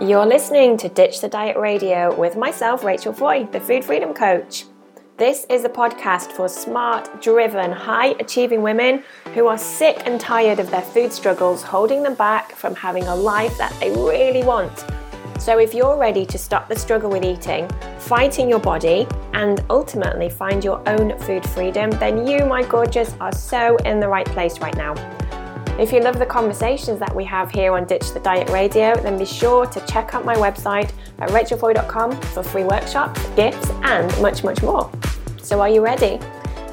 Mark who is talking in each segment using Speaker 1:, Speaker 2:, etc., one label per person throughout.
Speaker 1: You're listening to Ditch the Diet Radio with myself, Rachel Foy, the Food Freedom Coach. This is a podcast for smart, driven, high achieving women who are sick and tired of their food struggles holding them back from having a life that they really want. So, if you're ready to stop the struggle with eating, fighting your body, and ultimately find your own food freedom, then you, my gorgeous, are so in the right place right now. If you love the conversations that we have here on Ditch the Diet Radio, then be sure to check out my website at rachelfoy.com for free workshops, gifts, and much, much more. So, are you ready?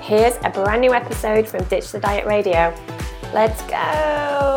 Speaker 1: Here's a brand new episode from Ditch the Diet Radio. Let's go!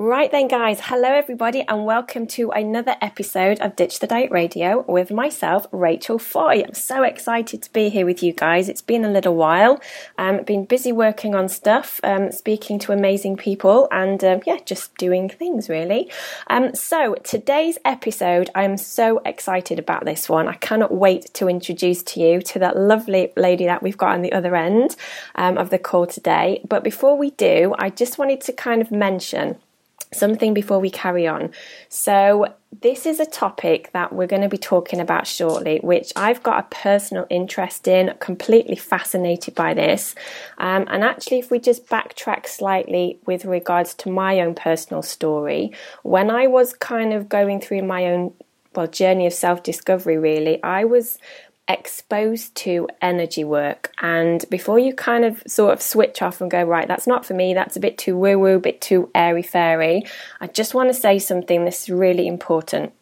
Speaker 1: Right then, guys, hello everybody, and welcome to another episode of Ditch the Diet Radio with myself, Rachel Foy. I'm so excited to be here with you guys. It's been a little while. Um, been busy working on stuff, um, speaking to amazing people, and um, yeah, just doing things really. Um, so today's episode, I'm so excited about this one. I cannot wait to introduce to you to that lovely lady that we've got on the other end um, of the call today. But before we do, I just wanted to kind of mention something before we carry on. So, this is a topic that we're going to be talking about shortly, which I've got a personal interest in, completely fascinated by this. Um, and actually, if we just backtrack slightly with regards to my own personal story, when I was kind of going through my own well journey of self discovery, really, I was exposed to energy work. And before you kind of sort of switch off and go, right, that's not for me, that's a bit too woo woo, a bit too airy fairy, I just want to say something that's really important.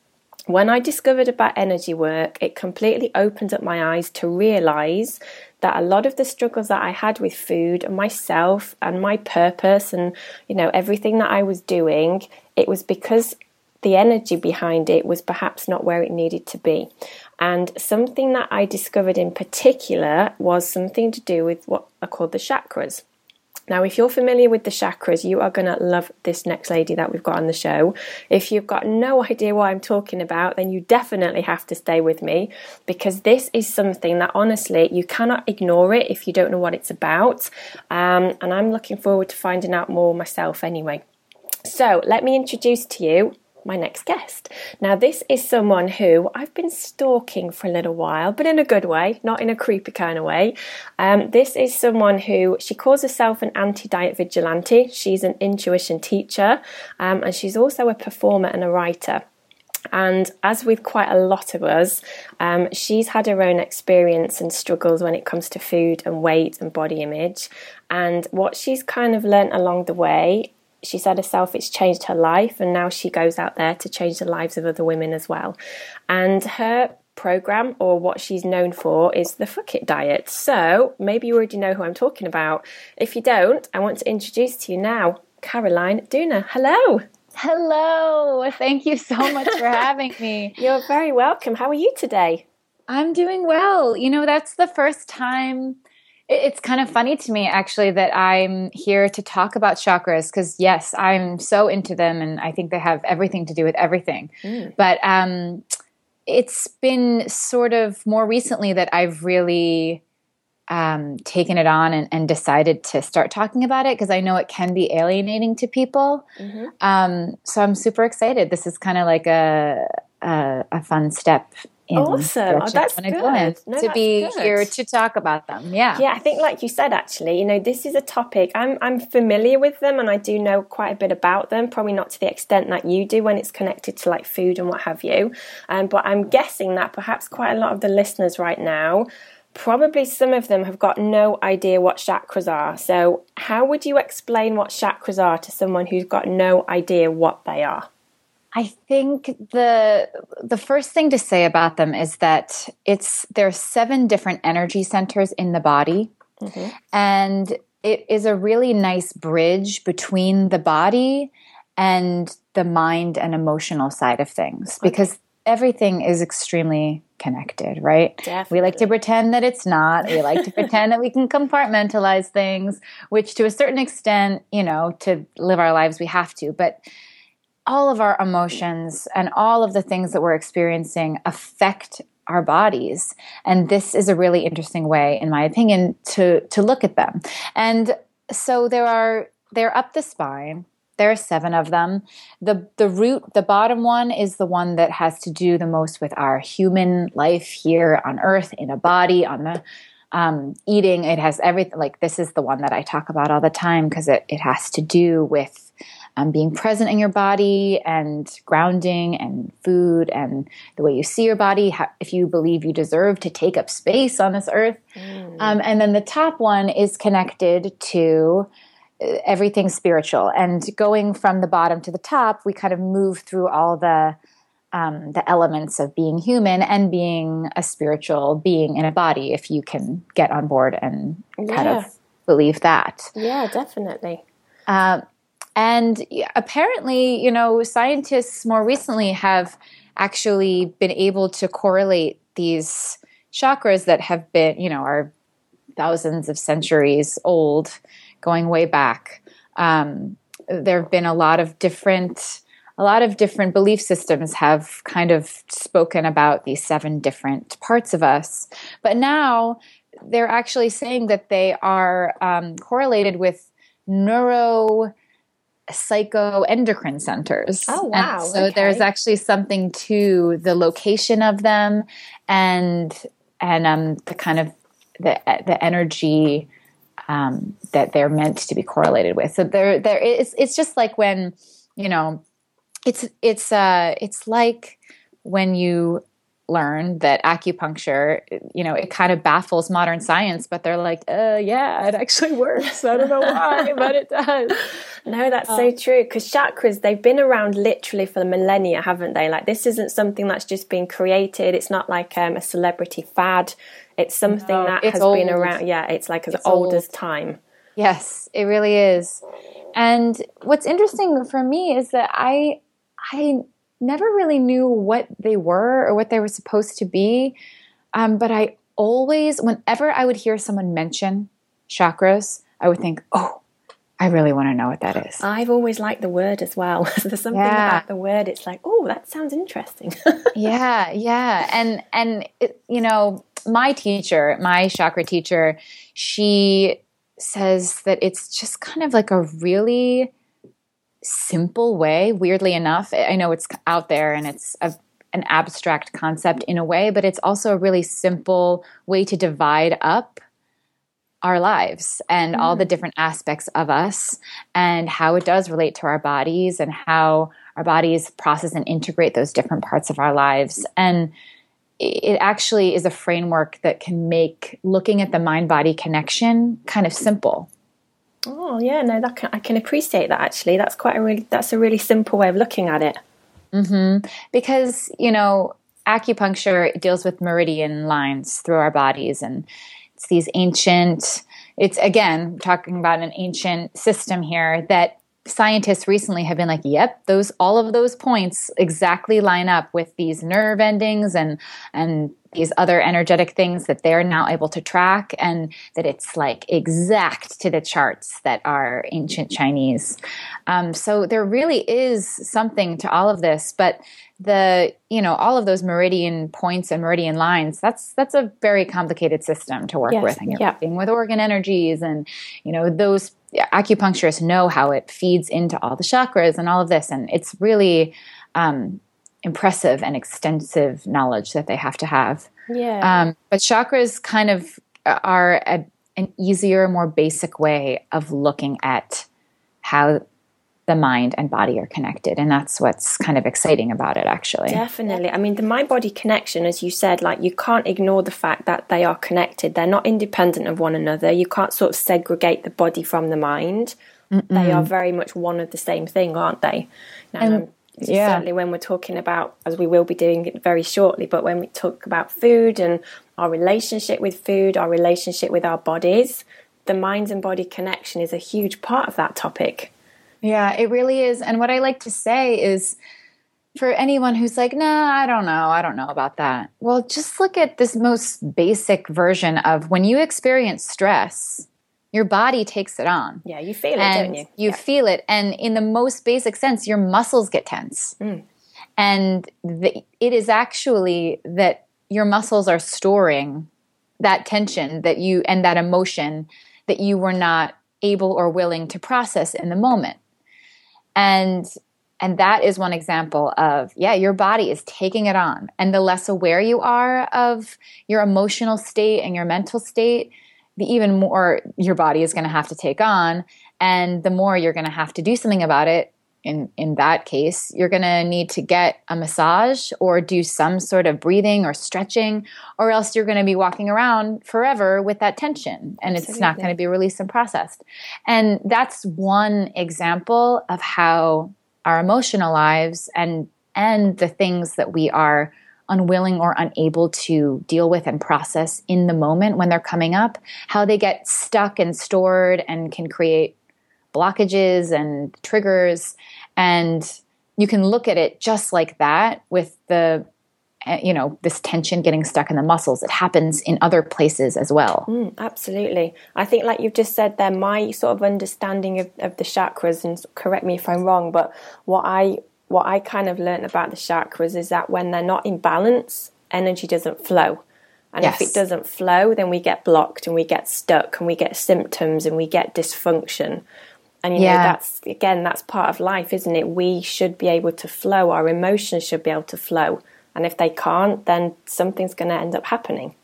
Speaker 1: When I discovered about energy work, it completely opened up my eyes to realize that a lot of the struggles that I had with food and myself and my purpose and you know everything that I was doing, it was because the energy behind it was perhaps not where it needed to be. And something that I discovered in particular was something to do with what are called the chakras. Now, if you're familiar with the chakras, you are going to love this next lady that we've got on the show. If you've got no idea what I'm talking about, then you definitely have to stay with me because this is something that honestly you cannot ignore it if you don't know what it's about. Um, and I'm looking forward to finding out more myself anyway. So, let me introduce to you my next guest. Now, this is someone who I've been stalking for a little while, but in a good way, not in a creepy kind of way. Um, this is someone who she calls herself an anti diet vigilante. She's an intuition teacher, um, and she's also a performer and a writer. And as with quite a lot of us, um, she's had her own experience and struggles when it comes to food and weight and body image. And what she's kind of learnt along the way she said herself it's changed her life and now she goes out there to change the lives of other women as well. And her program or what she's known for is the fuck it diet. So maybe you already know who i'm talking about. If you don't i want to introduce to you now caroline dooner. Hello!
Speaker 2: Hello! Thank you so much for having me.
Speaker 1: You're very welcome. How are you today?
Speaker 2: I'm doing well. You know that's the first time it's kind of funny to me, actually, that I'm here to talk about chakras because, yes, I'm so into them and I think they have everything to do with everything. Mm. But um, it's been sort of more recently that I've really um, taken it on and, and, decided to start talking about it because I know it can be alienating to people. Mm-hmm. Um, so I'm super excited. This is kind of like a, a, a fun step
Speaker 1: awesome. Oh, that's good.
Speaker 2: No, to be good. here to talk about them. Yeah.
Speaker 1: Yeah, I think like you said actually, you know, this is a topic I'm I'm familiar with them and I do know quite a bit about them, probably not to the extent that you do when it's connected to like food and what have you. Um, but I'm guessing that perhaps quite a lot of the listeners right now probably some of them have got no idea what chakras are. So, how would you explain what chakras are to someone who's got no idea what they are?
Speaker 2: I think the the first thing to say about them is that it's there are seven different energy centers in the body, mm-hmm. and it is a really nice bridge between the body and the mind and emotional side of things okay. because everything is extremely connected, right?
Speaker 1: Definitely.
Speaker 2: We like to pretend that it's not. We like to pretend that we can compartmentalize things, which to a certain extent, you know, to live our lives we have to, but all of our emotions and all of the things that we're experiencing affect our bodies. And this is a really interesting way, in my opinion, to, to look at them. And so there are, they're up the spine. There are seven of them. The, the root, the bottom one is the one that has to do the most with our human life here on earth in a body, on the, um, eating. It has everything. Like this is the one that I talk about all the time because it, it has to do with um, being present in your body and grounding and food and the way you see your body, how, if you believe you deserve to take up space on this earth. Mm. Um, and then the top one is connected to uh, everything spiritual. And going from the bottom to the top, we kind of move through all the um, the elements of being human and being a spiritual being in a body if you can get on board and yeah. kind of believe that.
Speaker 1: Yeah, definitely.
Speaker 2: Uh, and apparently, you know, scientists more recently have actually been able to correlate these chakras that have been, you know, are thousands of centuries old, going way back. Um, there have been a lot of different a lot of different belief systems have kind of spoken about these seven different parts of us. But now they're actually saying that they are um, correlated with neuro psychoendocrine centers.
Speaker 1: Oh wow!
Speaker 2: And so okay. there's actually something to the location of them, and and um, the kind of the the energy um, that they're meant to be correlated with. So there there is it's just like when you know it's it's uh it's like when you learn that acupuncture, you know, it kind of baffles modern science, but they're like, uh, yeah, it actually works. I don't know why, but it does.
Speaker 1: No, that's um, so true. Because chakras, they've been around literally for the millennia, haven't they? Like, this isn't something that's just been created. It's not like um, a celebrity fad. It's something no, that has old. been around. Yeah, it's like as it's old, old as time.
Speaker 2: Yes, it really is. And what's interesting for me is that I, I never really knew what they were or what they were supposed to be. Um, but I always, whenever I would hear someone mention chakras, I would think, oh, I really want to know what that is.
Speaker 1: I've always liked the word as well. There's something yeah. about the word. It's like, oh, that sounds interesting.
Speaker 2: yeah, yeah, and and it, you know, my teacher, my chakra teacher, she says that it's just kind of like a really simple way, weirdly enough. I know it's out there and it's a, an abstract concept in a way, but it's also a really simple way to divide up our lives and mm. all the mm. different aspects of us and how it does relate to our bodies and how our bodies process and integrate those different parts of our lives. And it actually is a framework that can make looking at the mind body connection kind of simple.
Speaker 1: Oh yeah, no, that can, I can appreciate that. Actually, that's quite a really that's a really simple way of looking at it.
Speaker 2: Mm-hmm. Because you know, acupuncture deals with meridian lines through our bodies, and it's these ancient. It's again talking about an ancient system here that scientists recently have been like, yep, those all of those points exactly line up with these nerve endings and and these other energetic things that they're now able to track and that it's like exact to the charts that are ancient Chinese. Um, so there really is something to all of this, but the you know all of those meridian points and meridian lines that's that's a very complicated system to work yes, with and you're yeah. working with organ energies and you know those acupuncturists know how it feeds into all the chakras and all of this and it's really um, impressive and extensive knowledge that they have to have.
Speaker 1: Yeah.
Speaker 2: Um, but chakras kind of are a, an easier, more basic way of looking at how the mind and body are connected. And that's what's kind of exciting about it actually.
Speaker 1: Definitely. I mean the mind body connection as you said like you can't ignore the fact that they are connected. They're not independent of one another. You can't sort of segregate the body from the mind. Mm-mm. they are very much one of the same thing aren't they?
Speaker 2: And, um,
Speaker 1: yeah. certainly when we're talking about, as we will be doing it very shortly, but when we talk about food and our relationship with food, our relationship with our bodies, the mind and body connection is a huge part of that topic.
Speaker 2: Yeah, it really is. And what I like to say is for anyone who's like, nah, I don't know, I don't know about that. Well, just look at this most basic version of when you experience stress, your body takes it on.
Speaker 1: Yeah, you feel it, and don't you?
Speaker 2: You
Speaker 1: yeah.
Speaker 2: feel it. And in the most basic sense, your muscles get tense. Mm. And the, it is actually that your muscles are storing that tension that you and that emotion that you were not able or willing to process in the moment. And and that is one example of yeah your body is taking it on. And the less aware you are of your emotional state and your mental state the even more your body is going to have to take on. And the more you're going to have to do something about it in in that case you're going to need to get a massage or do some sort of breathing or stretching or else you're going to be walking around forever with that tension and Absolutely. it's not going to be released and processed and that's one example of how our emotional lives and and the things that we are unwilling or unable to deal with and process in the moment when they're coming up how they get stuck and stored and can create blockages and triggers. And you can look at it just like that with the eh, you know this tension getting stuck in the muscles. It happens in other places as well.
Speaker 1: Mm, absolutely. I think like you've just said there my sort of understanding of, of the chakras and correct me if i'm wrong but what i what i kind of learned about the chakras is that when they're not in balance energy doesn't flow. And yes. if it doesn't flow then we get blocked and we get stuck and we get symptoms and we get dysfunction and you yeah. know, that's again, that's part of life, isn't it? We should be able to flow. Our emotions should be able to flow. And if they can't, then something's going to end up happening.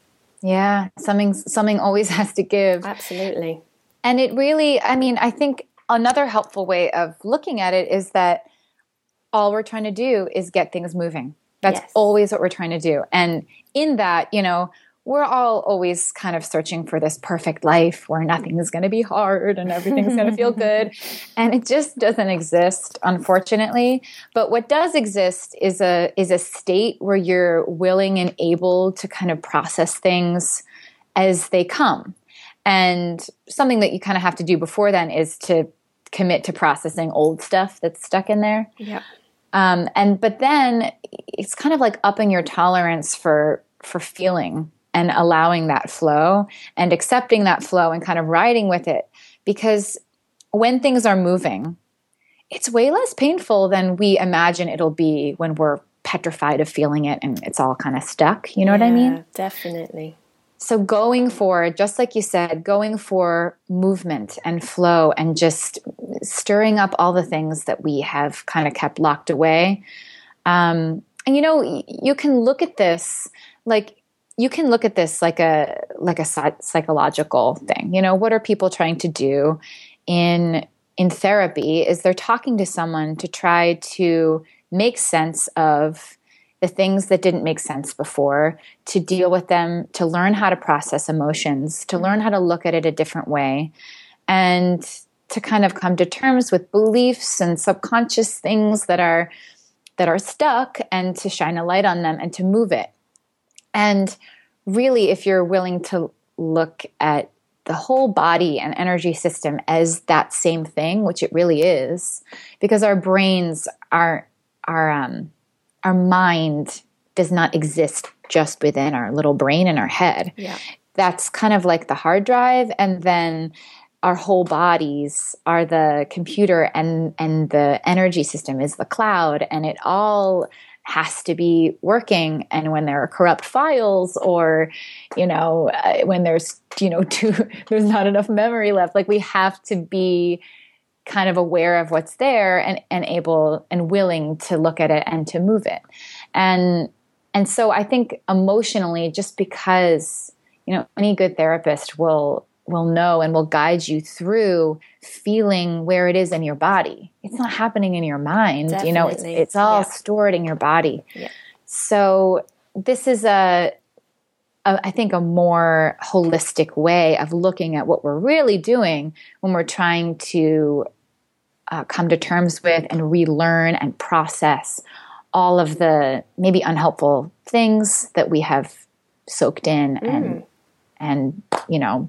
Speaker 2: Yeah, something something always has to give.
Speaker 1: Absolutely.
Speaker 2: And it really, I mean, I think another helpful way of looking at it is that all we're trying to do is get things moving. That's yes. always what we're trying to do. And in that, you know, we're all always kind of searching for this perfect life where nothing is going to be hard and everything's going to feel good. And it just doesn't exist, unfortunately. But what does exist is a, is a state where you're willing and able to kind of process things as they come. And something that you kind of have to do before then is to commit to processing old stuff that's stuck in there.
Speaker 1: Yeah.
Speaker 2: Um, and but then it's kind of like upping your tolerance for for feeling and allowing that flow and accepting that flow and kind of riding with it. Because when things are moving, it's way less painful than we imagine it'll be when we're petrified of feeling it and it's all kind of stuck. You know yeah, what I mean?
Speaker 1: Definitely.
Speaker 2: So, going for, just like you said, going for movement and flow and just stirring up all the things that we have kind of kept locked away. Um, and you know, you can look at this like you can look at this like a like a psychological thing. You know, what are people trying to do in in therapy? Is they're talking to someone to try to make sense of the things that didn't make sense before, to deal with them, to learn how to process emotions, to learn how to look at it a different way, and to kind of come to terms with beliefs and subconscious things that are that are stuck and to shine a light on them and to move it and really, if you're willing to look at the whole body and energy system as that same thing, which it really is, because our brains, our our um, our mind does not exist just within our little brain and our head.
Speaker 1: Yeah.
Speaker 2: That's kind of like the hard drive, and then our whole bodies are the computer, and and the energy system is the cloud, and it all has to be working. And when there are corrupt files or you know uh, when there's you know too there's not enough memory left like we have to be kind of aware of what's there and and able and willing to look at it and to move it. And and so i think emotionally just because you know any good therapist will will know and will guide you through feeling where it is in your body. It's not happening in your mind. Definitely. You know, it's it's all yeah. stored in your body.
Speaker 1: Yeah.
Speaker 2: So this is a, a I think a more holistic way of looking at what we're really doing when we're trying to uh, come to terms with and relearn and process all of the maybe unhelpful things that we have soaked in mm. and and you know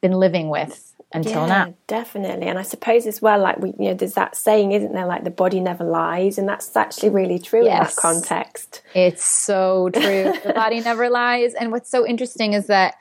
Speaker 2: been living with until yeah, now.
Speaker 1: Definitely. And I suppose as well, like we, you know, there's that saying, isn't there, like the body never lies, and that's actually really true yes. in that context.
Speaker 2: It's so true. the body never lies. And what's so interesting is that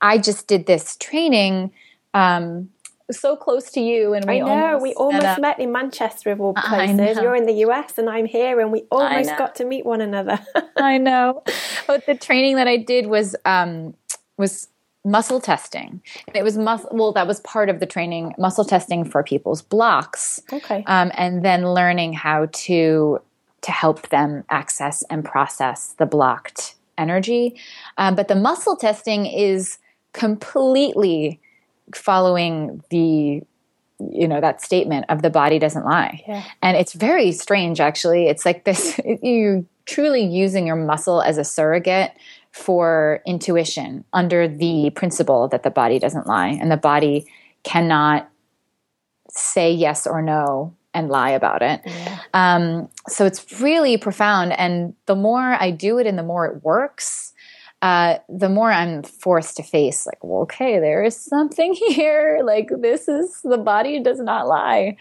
Speaker 2: I just did this training um, so close to you, and we
Speaker 1: I know we almost met in Manchester of all places. You're in the US, and I'm here, and we almost got to meet one another.
Speaker 2: I know, but the training that I did was um, was muscle testing. And it was muscle. Well, that was part of the training, muscle testing for people's blocks.
Speaker 1: Okay.
Speaker 2: Um, and then learning how to to help them access and process the blocked energy. Um, but the muscle testing is completely following the you know that statement of the body doesn't lie
Speaker 1: Yeah.
Speaker 2: and it's very strange actually it's like this you're truly using your muscle as a surrogate for intuition under the principle that the body doesn't lie and the body cannot say yes or no and lie about it
Speaker 1: Yeah.
Speaker 2: um, so it's really profound. And the more I do it and the more it works, uh, the more I'm forced to face, like, well, okay, there is something here. Like, this is the body does not lie.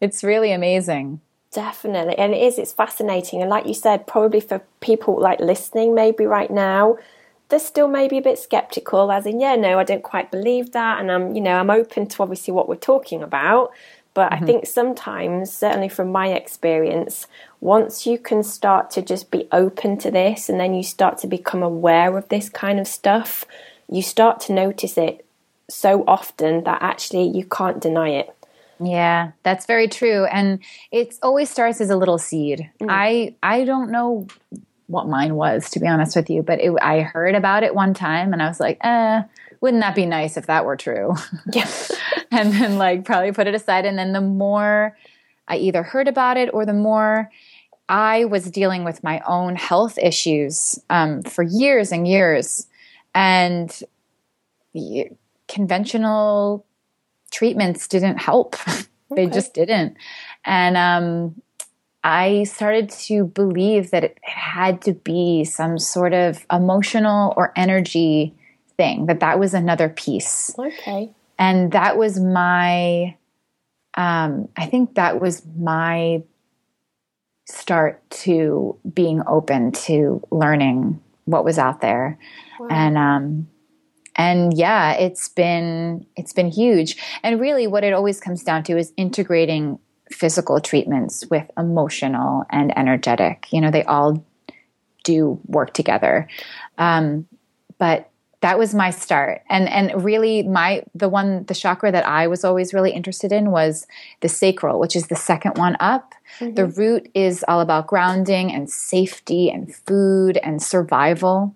Speaker 2: It's really amazing.
Speaker 1: Definitely. And it is, it's fascinating. And like you said, probably for people like listening maybe right now, they're still maybe a bit skeptical, as in, yeah, no, I don't quite believe that. And I'm, you know, I'm open to obviously what we're talking about. But I mm-hmm. think sometimes, certainly from my experience, once you can start to just be open to this and then you start to become aware of this kind of stuff, you start to notice it so often that actually you can't deny it.
Speaker 2: Yeah, that's very true. And it always starts as a little seed. I I don't know what mine was, to be honest with you, but it, I heard about it one time and I was like, eh, wouldn't that be nice if that were true?
Speaker 1: Yeah.
Speaker 2: and then like probably put it aside and then the more i either heard about it or the more i was dealing with my own health issues um, for years and years and conventional treatments didn't help. They
Speaker 1: Okay.
Speaker 2: just didn't. And um, i started to believe that it had to be some sort of emotional or energy thing that that was another piece.
Speaker 1: Okay.
Speaker 2: and that was my um, i think that was my start to being open to learning what was out there. And um and yeah it's been it's been huge. And really what it always comes down to is integrating physical treatments with emotional and energetic. You know they all do work together. Um, but that was my start. And and really my the one the chakra that i was always really interested in was the sacral which is the second one up. The root is all about grounding and safety and food and survival.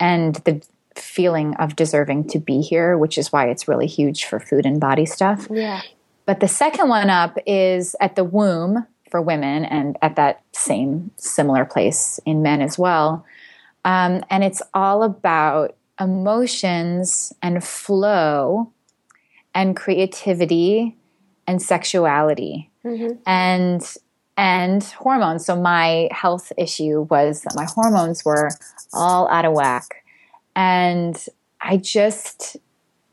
Speaker 2: And the feeling of deserving to be here which is why it's really huge for food and body stuff
Speaker 1: Yeah.
Speaker 2: but the second one up is at the womb for women and at that same similar place in men as well. Um, and it's all about emotions and flow and creativity and sexuality and and hormones. So my health issue was that my hormones were all out of whack. And I just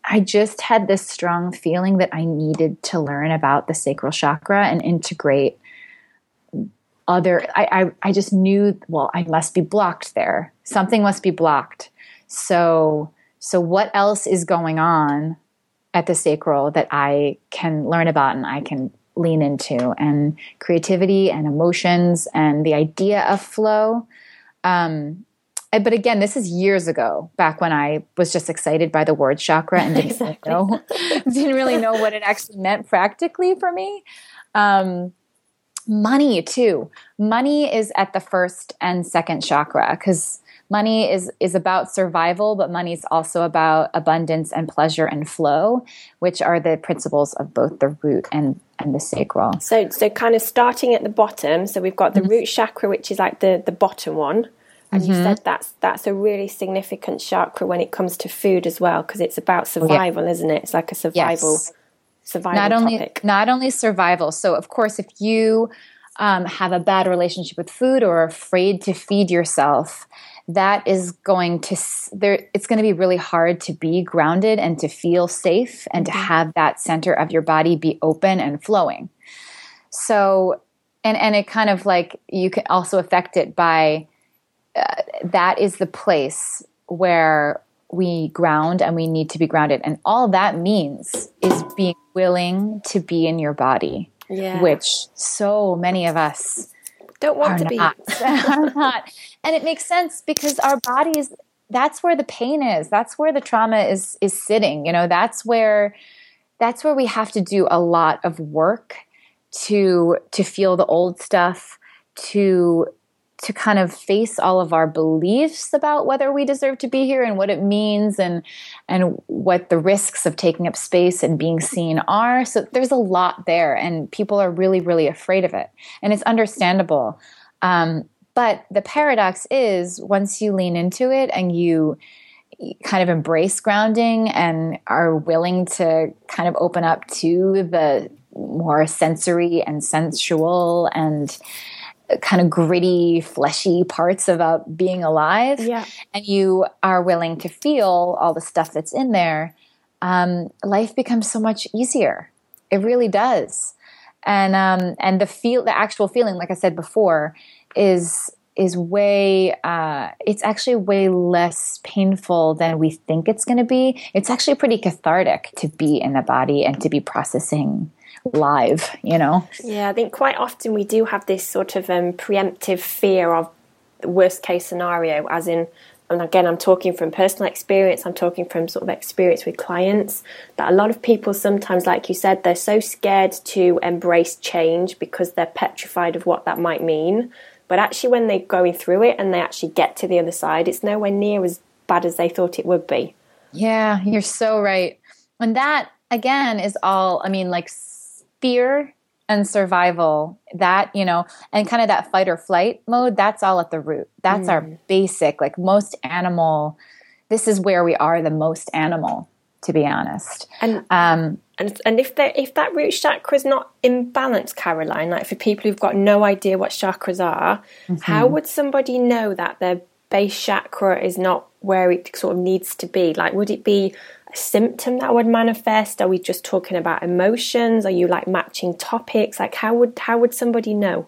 Speaker 2: I just had this strong feeling that I needed to learn about the sacral chakra and integrate other I, I I just knew well I must be blocked there. Something must be blocked. So so what else is going on at the sacral that I can learn about and I can lean into and creativity and emotions and the idea of flow. Um, but again, this is years ago, back when I was just excited by the word chakra and didn't really
Speaker 1: Exactly.
Speaker 2: know didn't really know what it actually meant practically for me. Um, money too. Money is at the first and second chakra because money is is about survival, but money is also about abundance and pleasure and flow, which are the principles of both the root and and the sacral.
Speaker 1: So, so kind of starting at the bottom. So we've got the
Speaker 2: Mm-hmm.
Speaker 1: root chakra, which is like the the bottom one, and you said that's that's a really significant chakra when it comes to food as well, because it's about survival, isn't it? It's like a survival
Speaker 2: Yes.
Speaker 1: survival
Speaker 2: not only
Speaker 1: topic.
Speaker 2: not only survival. So of course, if you um, have a bad relationship with food or are afraid to feed yourself, that is going to there. It's going to be really hard to be grounded and to feel safe and to have that center of your body be open and flowing. So, and and it kind of like you can also affect it by uh, that is the place where we ground and we need to be grounded. And all that means is being willing to be in your body,
Speaker 1: Yeah.
Speaker 2: which so many of us
Speaker 1: don't want to be.
Speaker 2: Are not. And it makes sense because our bodies, that's where the pain is. That's where the trauma is is sitting. You know, that's where that's where we have to do a lot of work to to feel the old stuff, to to kind of face all of our beliefs about whether we deserve to be here and what it means and and what the risks of taking up space and being seen are. So there's a lot there and people are really really afraid of it. And it's understandable. Um, but the paradox is once you lean into it and you kind of embrace grounding and are willing to kind of open up to the more sensory and sensual and kind of gritty, fleshy parts about being alive,
Speaker 1: yeah.
Speaker 2: and you are willing to feel all the stuff that's in there, um, life becomes so much easier. It really does. And um, and the feel, the actual feeling, like I said before, is is way. Uh, it's actually way less painful than we think it's going to be. It's actually pretty cathartic to be in the body and to be processing live, you know?
Speaker 1: Yeah, I think quite often we do have this sort of um, preemptive fear of worst case scenario, as in, and again, I'm talking from personal experience, I'm talking from sort of experience with clients, that a lot of people sometimes, like you said, they're so scared to embrace change because they're petrified of what that might mean. But actually, when they're going through it and they actually get to the other side, it's nowhere near as bad as they thought it would be.
Speaker 2: Yeah, you're so right. And that, again, is all, I mean, like fear and survival that you know and kind of that fight or flight mode that's all at the root that's mm. our basic like most animal this is where we are the most animal to be honest
Speaker 1: and um and, and if that if that root chakra is not in balance caroline like for people who've got no idea what chakras are mm-hmm. how would somebody know that their base chakra is not where it sort of needs to be like would it be a symptom that would manifest? Are we just talking about emotions? Are you like matching topics? Like how would how would somebody know?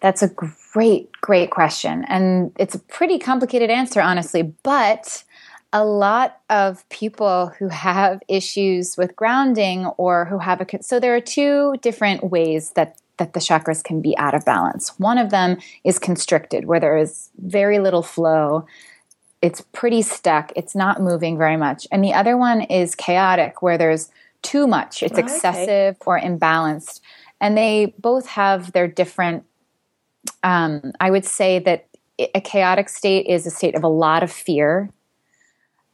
Speaker 2: That's a great great question and it's a pretty complicated answer honestly, but a lot of people who have issues with grounding or who have a so there are two different ways that that the chakras can be out of balance. One of them is constricted where there is very little flow it's pretty stuck. It's not moving very much. And the other one is chaotic, where there's too much. It's oh, excessive okay. or imbalanced. And they both have their different. Um, I would say that a chaotic state is a state of a lot of fear,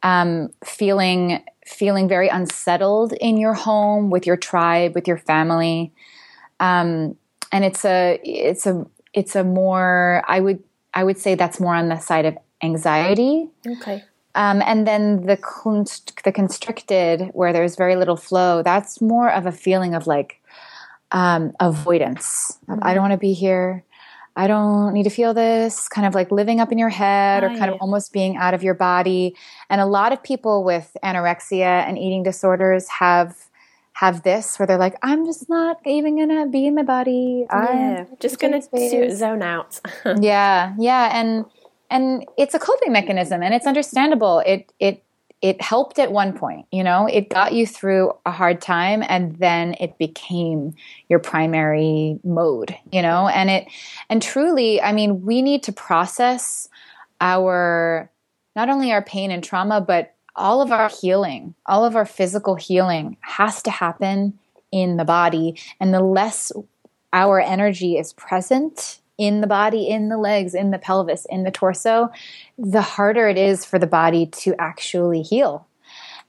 Speaker 2: um, feeling feeling very unsettled in your home, with your tribe, with your family, um, and it's a it's a it's a more I would I would say that's more on the side of anxiety.
Speaker 1: Okay.
Speaker 2: Um, and then the const- the constricted, where there's very little flow, that's more of a feeling of like um, avoidance. Mm-hmm. I don't want to be here. I don't need to feel this. Kind of like living up in your head, or kind of almost being out of your body. And a lot of people with anorexia and eating disorders have have this where they're like, I'm just not even gonna be in my body.
Speaker 1: Yeah, I'm just gonna zone out.
Speaker 2: yeah, yeah, and and it's a coping mechanism and it's understandable. It it it helped at one point you know? It got you through a hard time and then it became your primary mode you know? And it and truly i mean we need to process our not only our pain and trauma but all of our healing all of our physical healing has to happen in the body. And the less our energy is present in the body, in the legs, in the pelvis, in the torso, the harder it is for the body to actually heal.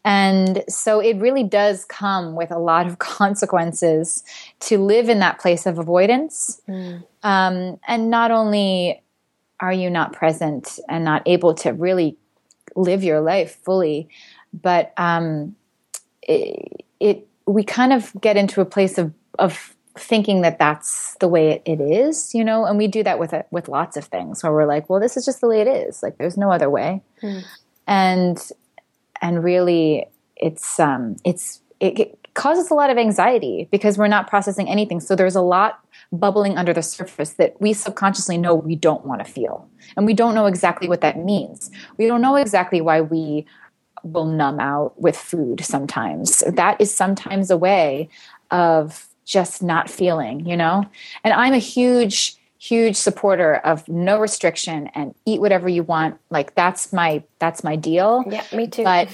Speaker 2: And so it really does come with a lot of consequences to live in that place of avoidance. Mm. Um, and not only are you not present and not able to really live your life fully, but um, it, it, we kind of get into a place of, of thinking that that's the way it is, you know, and we do that with it with lots of things where we're like, well, this is just the way it is. Like there's no other way. Mm. And and really it's um it's it, it causes a lot of anxiety because we're not processing anything. So there's a lot bubbling under the surface that we subconsciously know we don't want to feel. And we don't know exactly what that means. We don't know exactly why we will numb out with food sometimes. That is sometimes a way of just not feeling, you know? And I'm a huge, huge supporter of no restriction and eat whatever you want. Like that's my that's my deal.
Speaker 1: Yeah, me too.
Speaker 2: But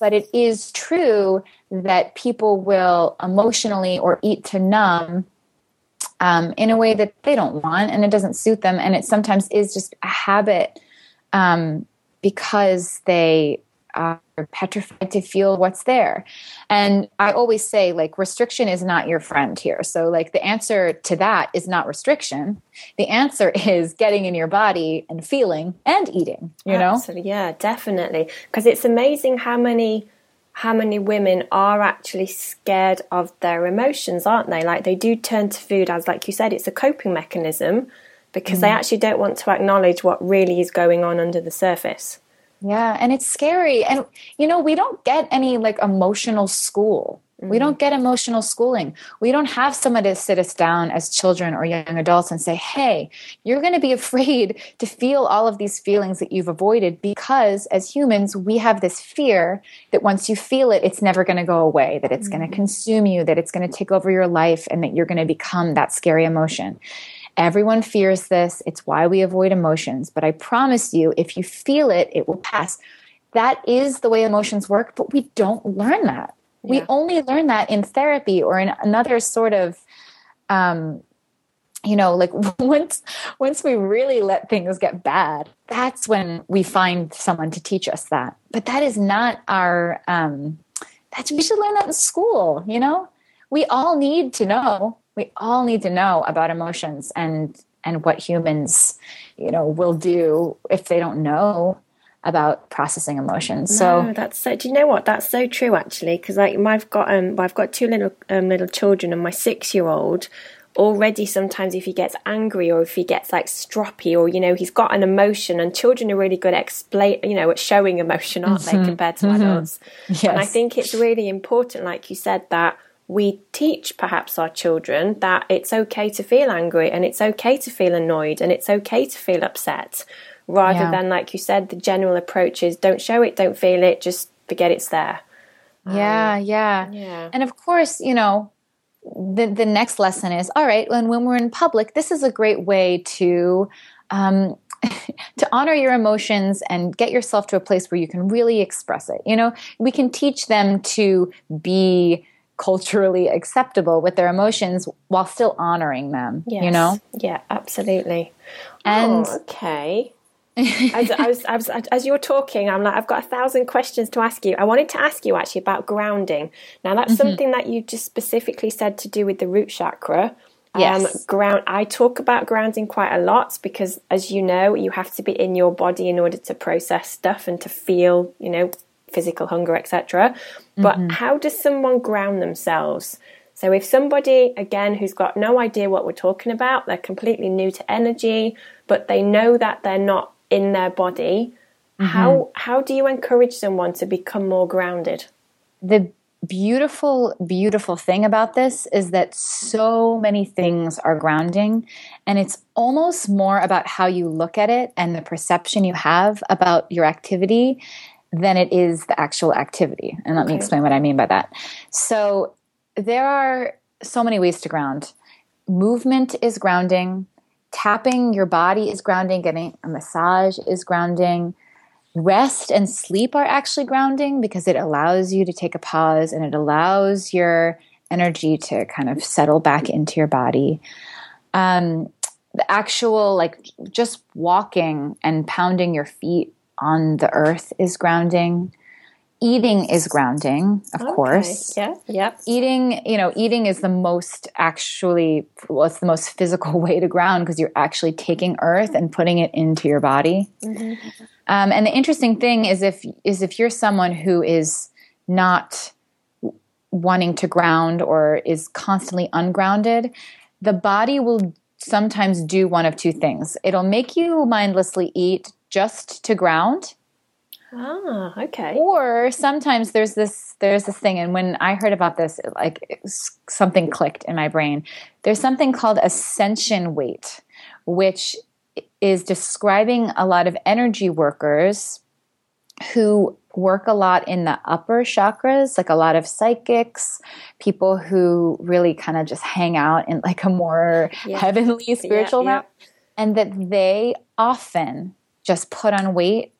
Speaker 2: but it is true that people will emotionally or eat to numb um, in a way that they don't want and it doesn't suit them and it sometimes is just a habit um, because they are petrified to feel what's there. And I always say, like, restriction is not your friend here. So, like, the answer to that is not restriction. The answer is getting in your body and feeling and eating, you know?
Speaker 1: Yeah, definitely. Because it's amazing how many how many women are actually scared of their emotions, aren't they? Like they do turn to food as, like you said, it's a coping mechanism because mm. they actually don't want to acknowledge what really is going on under the surface.
Speaker 2: Yeah, and it's scary. And you know, we don't get any like emotional school. Mm-hmm. We mm. don't get emotional schooling. We don't have somebody to sit us down as children or young adults and say, "Hey, you're going to be afraid to feel all of these feelings that you've avoided because as humans, we have this fear that once you feel it, it's never going to go away, that it's mm-hmm. going to consume you, that it's going to take over your life and that you're going to become that scary emotion." Everyone fears this. It's why we avoid emotions. But I promise you, if you feel it, it will pass. That is the way emotions work, but we don't learn that. Yeah. We only learn that in therapy or in another sort of, um, you know, like once once we really let things get bad, that's when we find someone to teach us that. But that is not our. Um, that's we should learn that in school. You know, we all need to know we all need to know about emotions and and what humans you know will do if they don't know about processing emotions. So
Speaker 1: no, that's so. Do you know what? That's so true, actually. Because like I've got um, I've got two little um, little children, and my six year old already sometimes if he gets angry or if he gets like stroppy or you know he's got an emotion and children are really good at explain you know at showing emotion aren't mm-hmm. they compared to mm-hmm. adults yes. and i think it's really important like you said that we teach perhaps our children that it's okay to feel angry and it's okay to feel annoyed and it's okay to feel upset. Rather yeah. than like you said the general approach is don't show it don't feel it just forget it's there.
Speaker 2: Yeah um, yeah. Yeah. And of course you know the the next lesson is all right when when we're in public this is a great way to um, to honor your emotions and get yourself to a place where you can really express it. You know we can teach them to be culturally acceptable with their emotions while still honoring them yes. you know
Speaker 1: yeah absolutely and oh, okay as, I was, I was, as you were talking, I'm like, I've got a thousand questions to ask you. I wanted to ask you actually about grounding. Now, that's mm-hmm. something that you just specifically said to do with the root chakra. Um, yes. Um, ground. I talk about grounding quite a lot because, as you know, you have to be in your body in order to process stuff and to feel, you know, physical hunger, etc. But mm-hmm. how does someone ground themselves? So if somebody again who's got no idea what we're talking about, they're completely new to energy, but they know that they're not in their body, mm-hmm. how how do you encourage someone to become more grounded?
Speaker 2: The beautiful beautiful thing about this is that so many things are grounding and it's almost more about how you look at it and the perception you have about your activity than it is the actual activity. And let okay. me explain what I mean by that. So there are so many ways to ground. Movement is grounding, tapping your body is grounding, getting a massage is grounding. Rest and sleep are actually grounding because it allows you to take a pause and it allows your energy to kind of settle back into your body. Um, the actual, like just walking and pounding your feet on the earth is grounding. Eating is grounding, of okay. course.
Speaker 1: Yeah, yep.
Speaker 2: Eating, you know, eating is the most actually, well, it's the most physical way to ground because you're actually taking earth and putting it into your body. Mm-hmm. Um, and the interesting thing is if is if you're someone who is not wanting to ground or is constantly ungrounded, the body will sometimes do one of two things. It'll make you mindlessly eat just to ground.
Speaker 1: Ah, okay.
Speaker 2: Or sometimes there's this there's this thing, and when I heard about this, like something clicked in my brain. There's something called ascension weight, which is describing a lot of energy workers who work a lot in the upper chakras, like a lot of psychics, people who really kind of just hang out in like a more yeah. heavenly spiritual yeah, yeah. and that they often just put on weight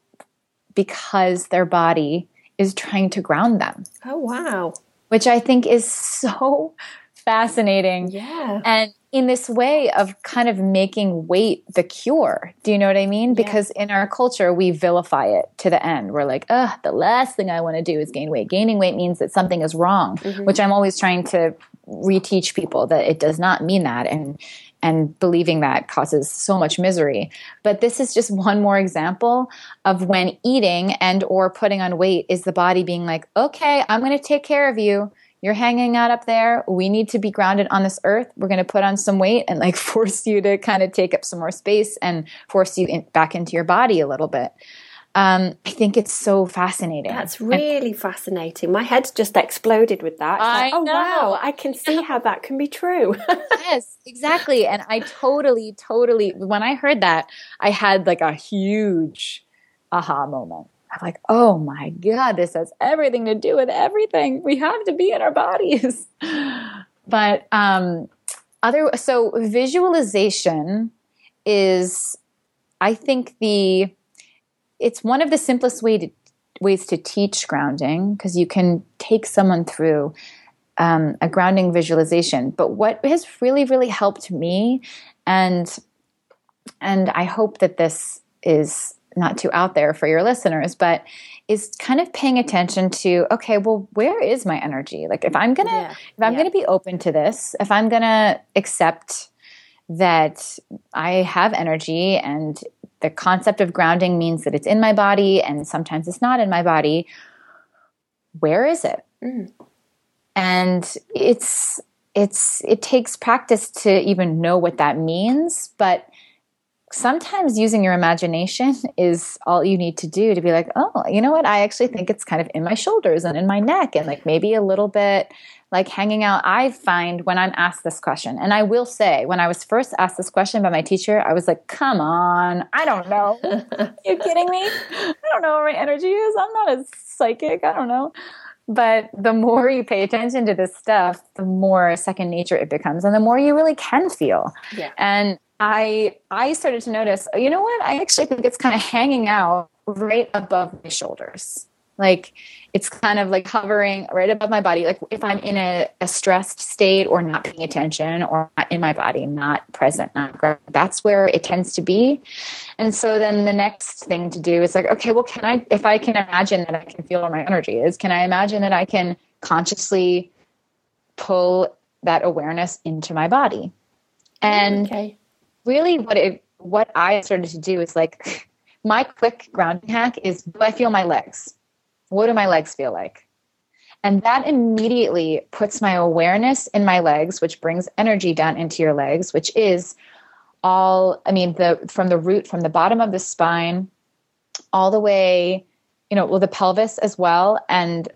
Speaker 2: because their body is trying to ground them.
Speaker 1: Oh, wow.
Speaker 2: Which I think is so fascinating.
Speaker 1: Yeah.
Speaker 2: And in this way of kind of making weight the cure. Do you know what I mean? Yeah. Because in our culture, we vilify it to the end. We're like, ugh, the last thing I want to do is gain weight. Gaining weight means that something is wrong, mm-hmm. which I'm always trying to reteach people that it does not mean that. And and believing that causes so much misery but this is just one more example of when eating and or putting on weight is the body being like okay i'm going to take care of you you're hanging out up there. We need to be grounded on this earth. We're going to put on some weight and like force you to kind of take up some more space and force you in, back into your body a little bit. Um, I think it's so fascinating.
Speaker 1: That's really and, fascinating. My head's just exploded with that.
Speaker 2: I like, oh
Speaker 1: know. wow, I can see how that can be true.
Speaker 2: yes, exactly. And I totally, totally. When I heard that, I had like a huge aha moment. I'm like, oh my God, this has everything to do with everything. We have to be in our bodies. but um, other, so visualization is, I think the, it's one of the simplest way to, ways to teach grounding because you can take someone through um, a grounding visualization. But what has really, really helped me, and and I hope that this is not too out there for your listeners, but is kind of paying attention to okay, well, where is my energy? Like if I'm gonna yeah. if I'm yeah. gonna be open to this, if I'm gonna accept that I have energy and the concept of grounding means that it's in my body and sometimes it's not in my body, where is it? Mm. And it's it's it takes practice to even know what that means, but sometimes using your imagination is all you need to do to be like, oh, you know what? I actually think it's kind of in my shoulders and in my neck and like maybe a little bit like hanging out. I find when I'm asked this question, and I will say, when I was first asked this question by my teacher, I was like, come on, I don't know. you kidding me? I don't know where my energy is. I'm not a psychic. I don't know. But the more you pay attention to this stuff, the more second nature it becomes, and the more you really can feel. Yeah. And I I started to notice, you know what? I actually think it's kind of hanging out right above my shoulders. Like it's kind of like hovering right above my body. Like if I'm in a, a stressed state or not paying attention or not in my body, not present, not that's where it tends to be. And so then the next thing to do is like, okay, well, can I, if I can imagine that I can feel where my energy is, can I imagine that I can consciously pull that awareness into my body? And okay really what it what I started to do is like my quick grounding hack is do I feel my legs? What do my legs feel like? And that immediately puts my awareness in my legs, which brings energy down into your legs, which is all I mean, the from the root, from the bottom of the spine, all the way, you know, well, the pelvis as well, and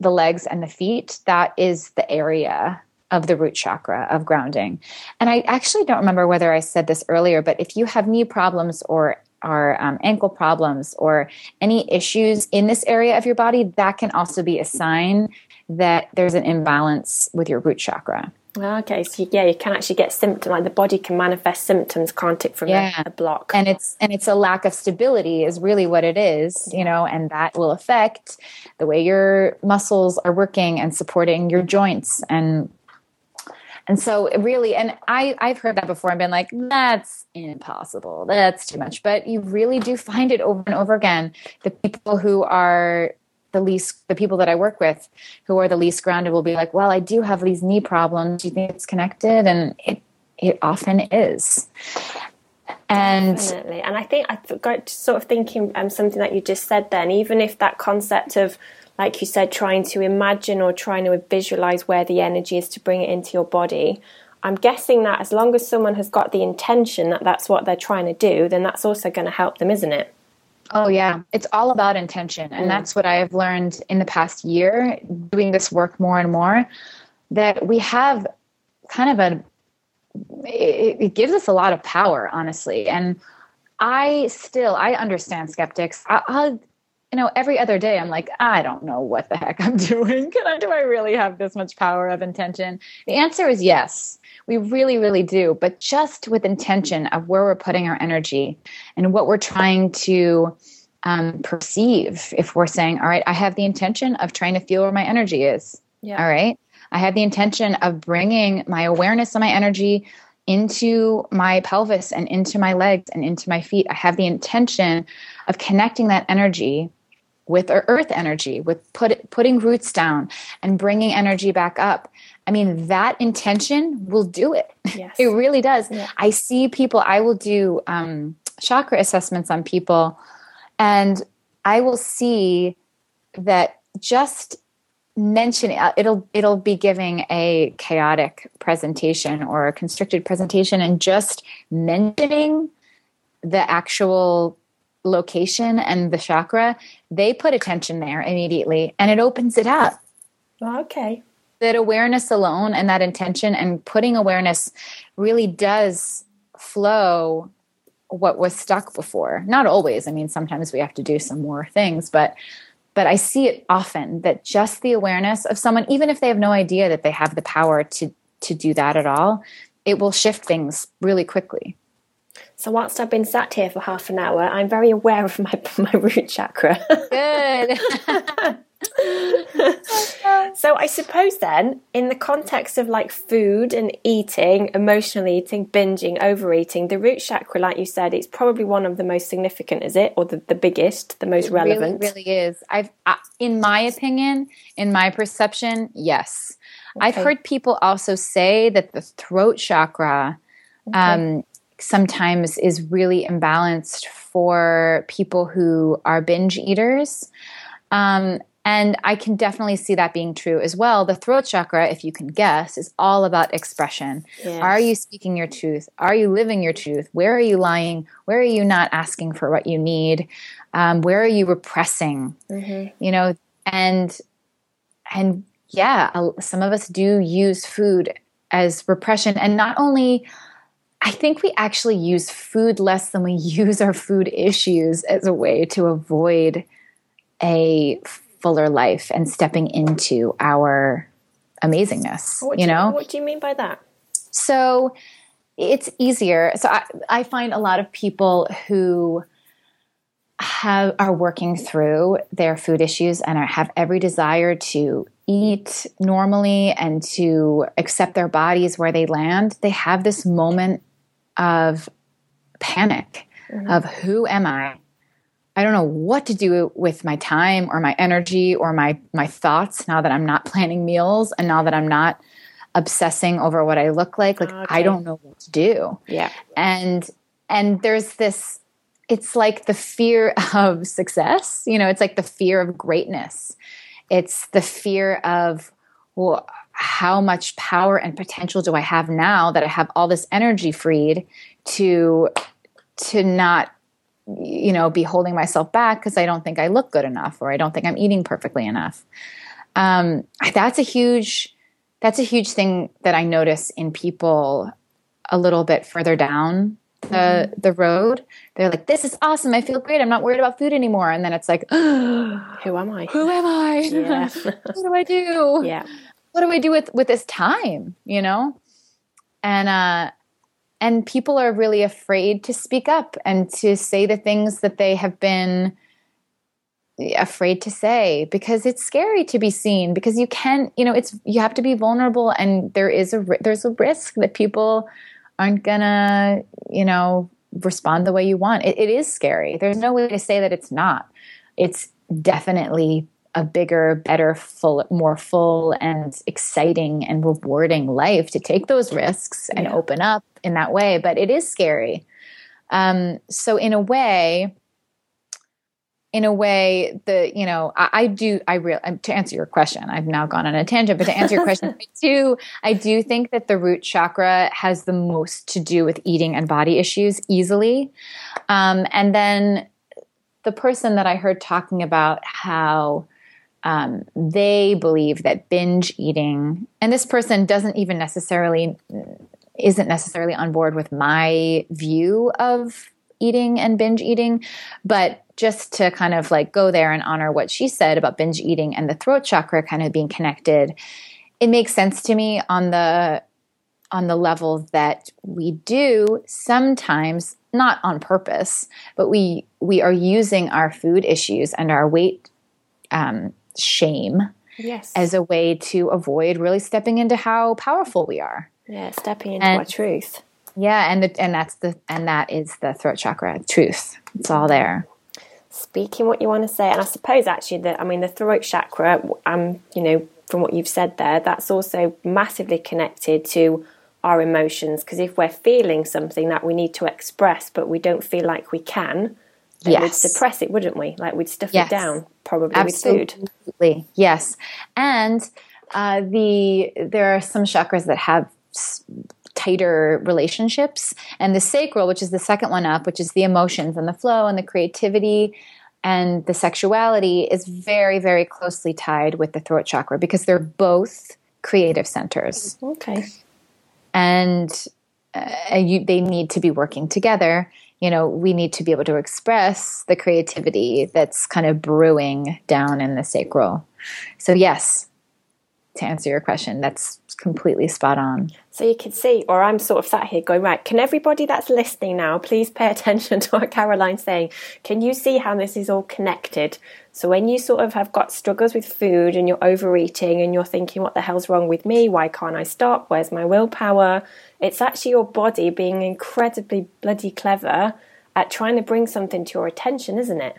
Speaker 2: the legs and the feet. That is the area of the root chakra of grounding. And I actually don't remember whether I said this earlier, but if you have knee problems or are um, ankle problems or any issues in this area of your body, that can also be a sign that there's an imbalance with your root chakra.
Speaker 1: Okay, so yeah, you can actually get symptoms. Like the body can manifest symptoms, can't it, from yeah. a, a, block?
Speaker 2: And it's and it's a lack of stability is really what it is, you know, and that will affect the way your muscles are working and supporting your joints and and so really, and I, I've heard that before and been like, that's impossible. That's too much. But you really do find it over and over again. The people who are the least, the people that I work with who are the least grounded will be like, well, I do have these knee problems. Do you think it's connected? And it, it often is. And
Speaker 1: Definitely. and I think I got sort of thinking um, something that you just said then, even if that concept of like you said, trying to imagine or trying to visualize where the energy is to bring it into your body. I'm guessing that as long as someone has got the intention that that's what they're trying to do, then that's also going to help them, isn't it?
Speaker 2: Oh, yeah. It's all about intention. And mm. that's what I have learned in the past year, doing this work more and more, that we have kind of a, it, it gives us a lot of power, honestly. And I still, I understand skeptics. I, you know, every other day I'm like, I don't know what the heck I'm doing. Can I, do I really have this much power of intention? The answer is yes. We really, really do. But just with intention of where we're putting our energy and what we're trying to um, perceive. If we're saying, all right, I have the intention of trying to feel where my energy is. Yeah. All right. I have the intention of bringing my awareness and my energy into my pelvis and into my legs and into my feet. I have the intention of connecting that energy with our earth energy, with put, putting roots down and bringing energy back up. I mean, that intention will do it. Yes. It really does. Yeah. I see people, I will do um, chakra assessments on people, and I will see that just mentioning uh, it'll it'll be giving a chaotic presentation or a constricted presentation and just mentioning the actual location and the chakra they put attention there immediately and it opens it up.
Speaker 1: Oh, okay.
Speaker 2: That awareness alone and that intention and putting awareness really does flow what was stuck before. Not always. I mean sometimes we have to do some more things but but I see it often that just the awareness of someone, even if they have no idea that they have the power to to do that at all, it will shift things really quickly.
Speaker 1: So whilst I've been sat here for half an hour, I'm very aware of my my root chakra.
Speaker 2: Good.
Speaker 1: so I suppose then, in the context of like food and eating, emotional eating, binging, overeating, the root chakra, like you said, it's probably one of the most significant, is it, or the, the biggest, the most
Speaker 2: it
Speaker 1: relevant?
Speaker 2: Really, really is. I've, I, in my opinion, in my perception, yes. Okay. I've heard people also say that the throat chakra. Okay. Um, sometimes is really imbalanced for people who are binge eaters. Um, and I can definitely see that being true as well. The throat chakra, if you can guess, is all about expression. Yes. Are you speaking your truth? Are you living your truth? Where are you lying? Where are you not asking for what you need? Um, where are you repressing? Mm-hmm. You know, and and yeah, some of us do use food as repression, and not only. I think we actually use food less than we use our food issues as a way to avoid a fuller life and stepping into our amazingness.
Speaker 1: What
Speaker 2: you know,
Speaker 1: what do you mean by that?
Speaker 2: So it's easier. So I, I find a lot of people who have are working through their food issues and are, have every desire to eat normally and to accept their bodies where they land. They have this moment of panic mm-hmm. of who am I? I don't know what to do with my time or my energy or my my thoughts now that I'm not planning meals and now that I'm not obsessing over what I look like. Like okay. I don't know what to do.
Speaker 1: Yeah.
Speaker 2: And and there's this it's like the fear of success. You know, it's like the fear of greatness. It's the fear of well, how much power and potential do I have now that I have all this energy freed to to not you know, be holding myself back because I don't think I look good enough or I don't think I'm eating perfectly enough. Um, that's a huge that's a huge thing that I notice in people a little bit further down the the road. They're like, "This is awesome! I feel great. I'm not worried about food anymore." And then it's like,
Speaker 1: "Who am I?
Speaker 2: Who am I? Yeah. what do I do?
Speaker 1: Yeah,
Speaker 2: what do I do with with this time? You know?" And uh, and people are really afraid to speak up and to say the things that they have been afraid to say because it's scary to be seen because you can't, you know it's you have to be vulnerable and there is a there's a risk that people aren't gonna you know respond the way you want it, it is scary there's no way to say that it's not it's definitely a bigger, better, full, more full and exciting and rewarding life to take those risks and yeah. open up in that way. But it is scary. Um, so in a way, in a way, the you know, I, I do. I real to answer your question. I've now gone on a tangent, but to answer your question, I do. I do think that the root chakra has the most to do with eating and body issues easily, um, and then the person that I heard talking about how um, they believe that binge eating, and this person doesn't even necessarily isn't necessarily on board with my view of eating and binge eating, but just to kind of like go there and honor what she said about binge eating and the throat chakra kind of being connected, it makes sense to me on the on the level that we do sometimes not on purpose, but we we are using our food issues and our weight um, shame
Speaker 1: yes.
Speaker 2: as a way to avoid really stepping into how powerful we are.
Speaker 1: Yeah, stepping into
Speaker 2: And-
Speaker 1: our truth.
Speaker 2: Yeah, and the, and that's the and that is the throat chakra truth. It's all there.
Speaker 1: Speaking what you want to say and i suppose actually that i mean the throat chakra um you know from what you've said there that's also massively connected to our emotions because if we're feeling something that we need to express but we don't feel like we can then we'd
Speaker 2: Yes.
Speaker 1: suppress it wouldn't we like we'd stuff
Speaker 2: Yes.
Speaker 1: it down probably with food
Speaker 2: Absolutely, yes. And uh, the there are some chakras that have tighter relationships, and the sacral, which is the second one up, which is the emotions and the flow and the creativity and the sexuality, is very very closely tied with the throat chakra because they're both creative centers,
Speaker 1: okay
Speaker 2: and uh, you, they need to be working together. You know, we need to be able to express the creativity that's kind of brewing down in the sacral. So, yes, to answer your question, that's completely spot on.
Speaker 1: So you can see, or I'm sort of sat here going, right, can everybody that's listening now please pay attention to what Caroline's saying? Can you see how this is all connected? So when you sort of have got struggles with food and you're overeating and you're thinking, what the hell's wrong with me? Why can't I stop? Where's my willpower? It's actually your body being incredibly bloody clever at trying to bring something to your attention, isn't it?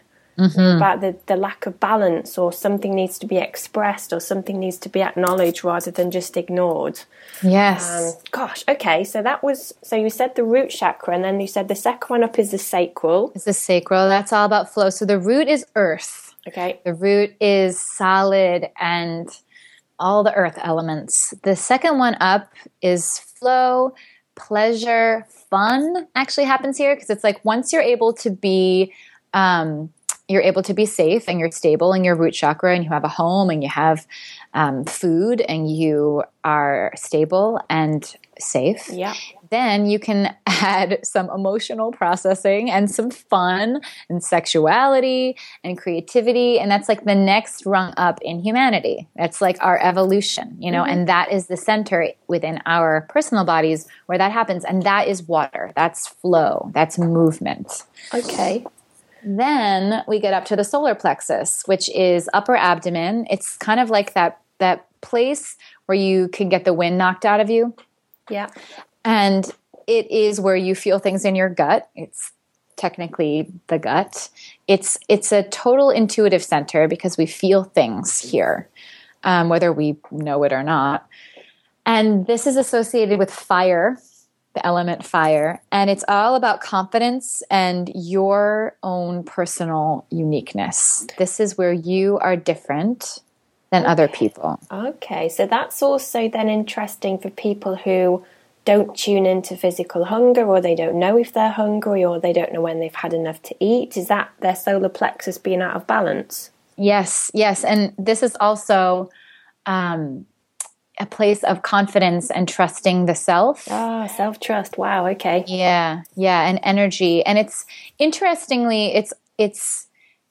Speaker 1: About the, the lack of balance, or something needs to be expressed, or something needs to be acknowledged rather than just ignored.
Speaker 2: Yes.
Speaker 1: Um, gosh, okay. So that was so you said the root chakra, and then you said the second one up is the sacral.
Speaker 2: it's the sacral. That's all about flow. So, the root is earth.
Speaker 1: Okay,
Speaker 2: The root is solid and all the earth elements. The second one up is flow, pleasure, fun actually happens here because it's like once you're able to be um, you're able to be safe and you're stable in your root chakra and you have a home and you have um, food and you are stable and safe
Speaker 1: yeah,
Speaker 2: then you can add some emotional processing and some fun and sexuality and creativity. And that's like the next rung up in humanity. That's like our evolution you know and that is the center within our personal bodies where that happens. And that is water. That's flow. That's movement.
Speaker 1: Okay,
Speaker 2: then we get up to the solar plexus, which is upper abdomen. It's kind of like that that place where you can get the wind knocked out of you,
Speaker 1: yeah,
Speaker 2: and it is where you feel things in your gut. It's technically the gut. It's it's a total intuitive center because we feel things here, um, whether we know it or not. And this is associated with fire, the element fire, and it's all about confidence and your own personal uniqueness. This is where you are different than other people.
Speaker 1: okay. So that's also then interesting for people who don't tune into physical hunger, or they don't know if they're hungry, or they don't know when they've had enough to eat. Is that their solar plexus being out of balance?
Speaker 2: Yes, yes. And this is also um, a place of confidence and trusting the self.
Speaker 1: Ah, self trust. Wow. Okay.
Speaker 2: Yeah, yeah, and energy. And it's interestingly, it's it's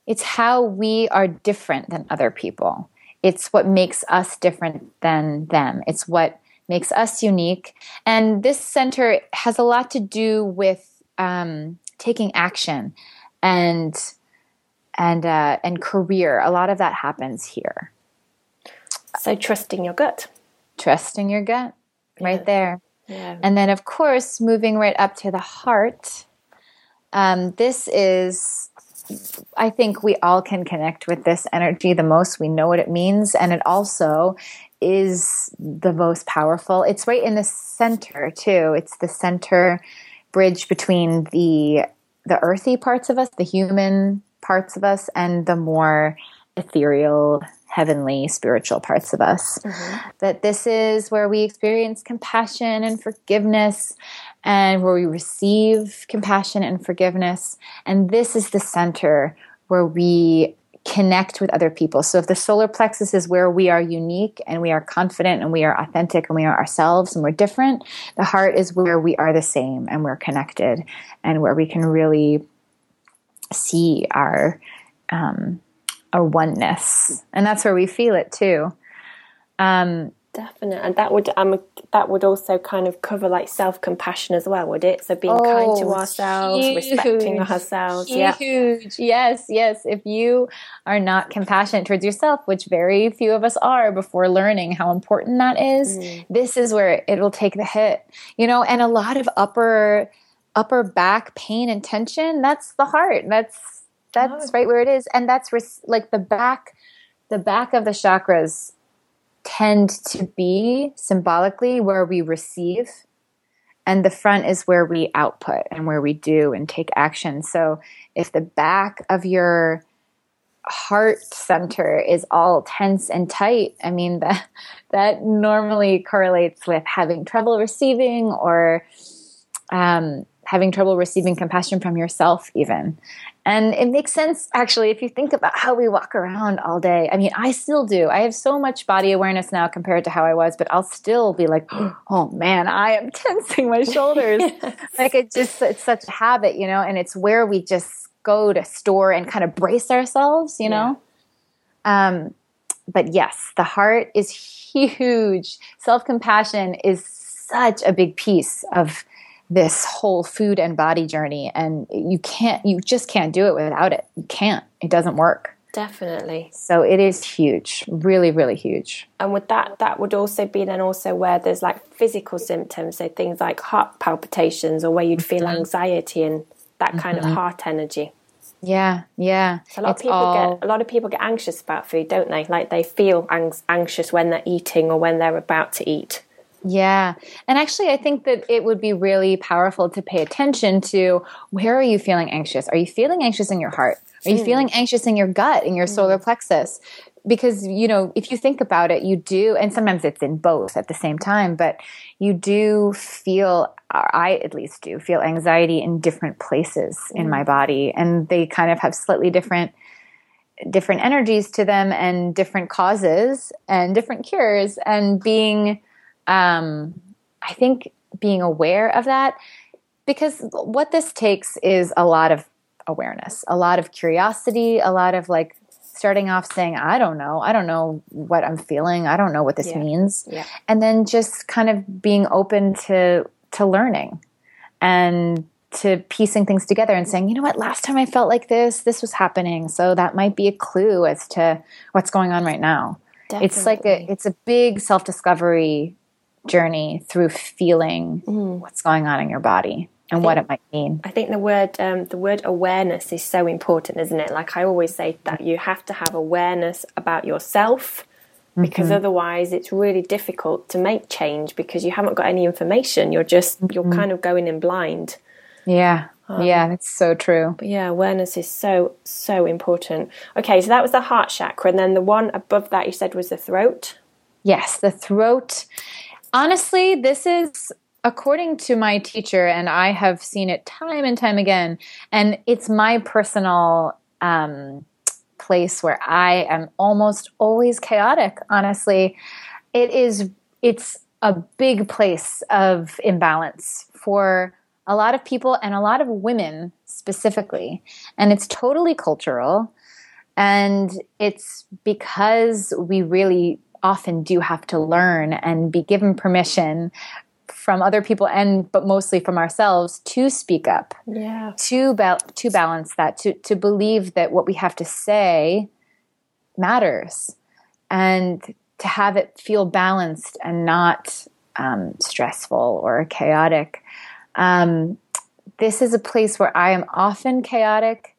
Speaker 2: it's how we are different than other people. It's what makes us different than them. It's what makes us unique. And this center has a lot to do with um, taking action and and uh, and career. A lot of that happens here.
Speaker 1: So trusting your gut.
Speaker 2: Trusting your gut, right there.
Speaker 1: Yeah.
Speaker 2: And then, of course, moving right up to the heart. Um, this is, I think we all can connect with this energy the most. We know what it means. And it also is the most powerful. It's right in the center, too. It's the center bridge between the the earthy parts of us, the human parts of us, and the more ethereal, heavenly, spiritual parts of us. That this is where we experience compassion and forgiveness and where we receive compassion and forgiveness. And this is the center where we connect with other people. So if the solar plexus is where we are unique and we are confident and we are authentic and we are ourselves and we're different, the heart is where we are the same and we're connected and where we can really see our um, our oneness, and that's where we feel it too. Um,
Speaker 1: Definitely, and that would um that would also kind of cover like self compassion as well, would it? So being oh, kind to oh, ourselves, huge, respecting ourselves.
Speaker 2: Huge. Yeah, yes, yes. If you are not compassionate towards yourself, which very few of us are, before learning how important that is, mm. this is where it will take the hit. You know, and a lot of upper upper back pain and tension. That's the heart. That's that's right where it is, and that's res- like the back the back of the chakras tend to be symbolically where we receive and the front is where we output and where we do and take action. So if the back of your heart center is all tense and tight, I mean that that normally correlates with having trouble receiving or um, having trouble receiving compassion from yourself even and it makes sense actually if you think about how we walk around all day. I mean i still do. I have so much body awareness now compared to how i was but i'll still be like oh man i am tensing my shoulders. Yes. like it just it's such a habit you know and it's where we just go to store and kind of brace ourselves you know? Yeah. um but yes the heart is huge. Self-compassion is such a big piece of this whole food and body journey and you can't you just can't do it without it. You can't. It doesn't work.
Speaker 1: Definitely.
Speaker 2: So it is huge. Really really huge.
Speaker 1: And with that that would also be then also where there's like physical symptoms so things like heart palpitations or where you'd feel mm-hmm. anxiety and that mm-hmm. kind of mm-hmm. heart energy.
Speaker 2: Yeah yeah.
Speaker 1: So a lot it's of people all... get a lot of people get anxious about food don't they? Like they feel anxious when they're eating or when they're about to eat
Speaker 2: yeah. And actually, I think that it would be really powerful to pay attention to where are you feeling anxious? Are you feeling anxious in your heart? Are you mm. feeling anxious in your gut, in your mm. solar plexus? Because, you know, if you think about it, you do, and sometimes it's in both at the same time, but you do feel, I at least do, feel anxiety in different places mm. in my body. And they kind of have slightly different different energies to them and different causes and different cures and being um, I think being aware of that, because what this takes is a lot of awareness, a lot of curiosity, a lot of like starting off saying, I don't know, I don't know what I'm feeling, I don't know what this yeah. means. Yeah. And then just kind of being open to to learning and to piecing things together and saying, you know what, last time I felt like this, this was happening. So that might be a clue as to what's going on right now. Definitely. It's like a it's a big self-discovery journey through feeling mm. what's going on in your body and think, what it might mean.
Speaker 1: I think the word um, the word awareness is so important, isn't it? Like I always say that you have to have awareness about yourself because mm-hmm. otherwise it's really difficult to make change because you haven't got any information. You're just mm-hmm. you're kind of going in blind.
Speaker 2: Yeah. Um, yeah, that's so true.
Speaker 1: But yeah, awareness is so so important. Okay, so that was the heart chakra, and then the one above that you said was the throat.
Speaker 2: Yes, the throat Honestly, this is according to my teacher, and I have seen it time and time again, and it's my personal um, place where I am almost always chaotic. Honestly, it is. It's a big place of imbalance for a lot of people and a lot of women specifically, and it's totally cultural. And it's because we really often do have to learn and be given permission from other people and but mostly from ourselves to speak up.
Speaker 1: Yeah.
Speaker 2: To ba- to balance that to to believe that what we have to say matters and to have it feel balanced and not um, stressful or chaotic. Um, this is a place where i am often chaotic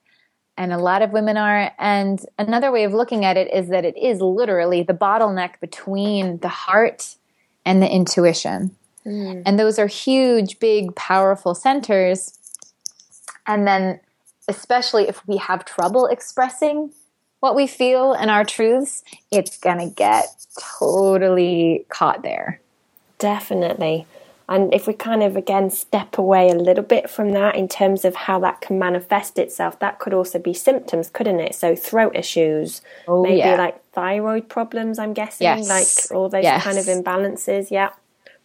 Speaker 2: and a lot of women are. And another way of looking at it is that it is literally the bottleneck between the heart and the intuition. Mm. And those are huge, big, powerful centers. And then, especially if we have trouble expressing what we feel and our truths, it's going to get totally caught there.
Speaker 1: Definitely. And if we kind of again step away a little bit from that in terms of how that can manifest itself, that could also be symptoms, couldn't it? So throat issues, oh, maybe yeah. like thyroid problems, I'm guessing, yes. like all those yes. kind of imbalances. Yeah.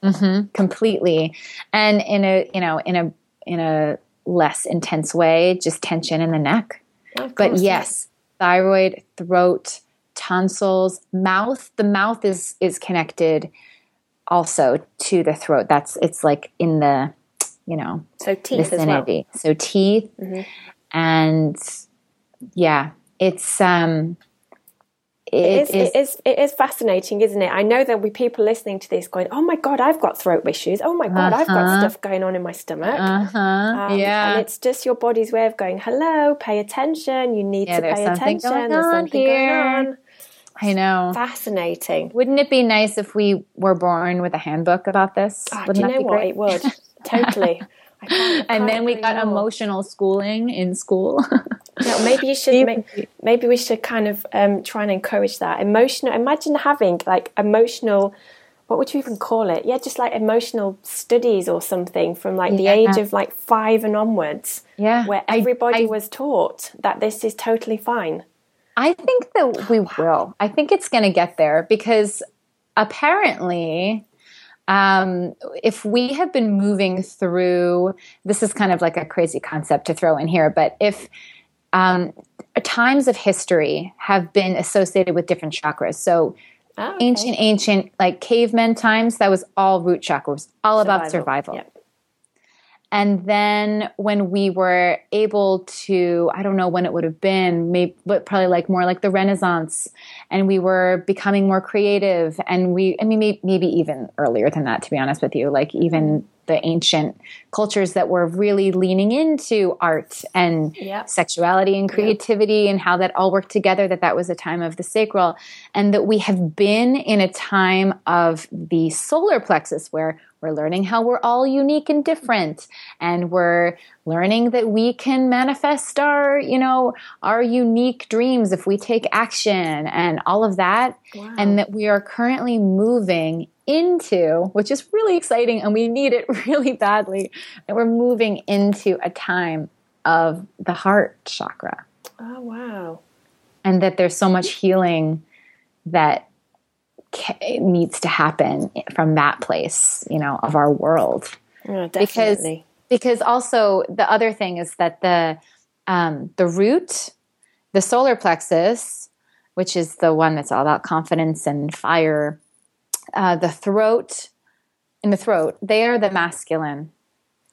Speaker 2: Mm-hmm, completely. And in a, you know, in a, in a less intense way, just tension in the neck. but yes, thyroid, throat, tonsils, mouth. The mouth is is connected also to the throat. That's it's like in the you know
Speaker 1: so teeth vicinity.
Speaker 2: Well. So teeth mm-hmm. and yeah, it's um
Speaker 1: it, it, is, it is it is fascinating, isn't it? I know there'll be people listening to this going, "Oh my god, I've got throat issues. Oh my god, uh-huh. I've got uh-huh. stuff going on in my stomach."
Speaker 2: Uh-huh. Um,
Speaker 1: yeah, and it's just your body's way of going, "Hello, pay attention. You need yeah, to pay attention. There's something here. going on."
Speaker 2: I know.
Speaker 1: Fascinating.
Speaker 2: Wouldn't it be nice if we were born with a handbook about this?
Speaker 1: Oh, do you know what? It would totally.
Speaker 2: I can't, I and then we got more. emotional schooling in school.
Speaker 1: yeah, maybe you should. Maybe, maybe we should kind of um, try and encourage that emotional. Imagine having like emotional. What would you even call it? Yeah, just like emotional studies or something from like the age of like five and onwards.
Speaker 2: Yeah,
Speaker 1: where everybody I, was taught that this is totally fine.
Speaker 2: I think that we will. I think it's going to get there because apparently um, if we have been moving through, this is kind of like a crazy concept to throw in here, but if um, times of history have been associated with different chakras, so oh, okay. ancient, ancient, like cavemen times, that was all root chakras, all survival. about survival. Yep. And then when we were able to, I don't know when it would have been, maybe, but probably like more like the Renaissance, and we were becoming more creative. And we, I mean, maybe, maybe even earlier than that, to be honest with you, like even the ancient cultures that were really leaning into art and yep. sexuality and creativity yep. and how that all worked together, that that was a time of the sacral. And that we have been in a time of the solar plexus where we're learning how we're all unique and different. And we're learning that we can manifest our, you know, our unique dreams if we take action and all of that. Wow. And that we are currently moving into, which is really exciting and we need it really badly, that we're moving into a time of the heart chakra.
Speaker 1: Oh, wow.
Speaker 2: And that there's so much healing that needs to happen from that place, you know, of our world.
Speaker 1: Oh,
Speaker 2: because because also the other thing is that the um, the root, the solar plexus, which is the one that's all about confidence and fire, uh, the throat, in the throat, they are the masculine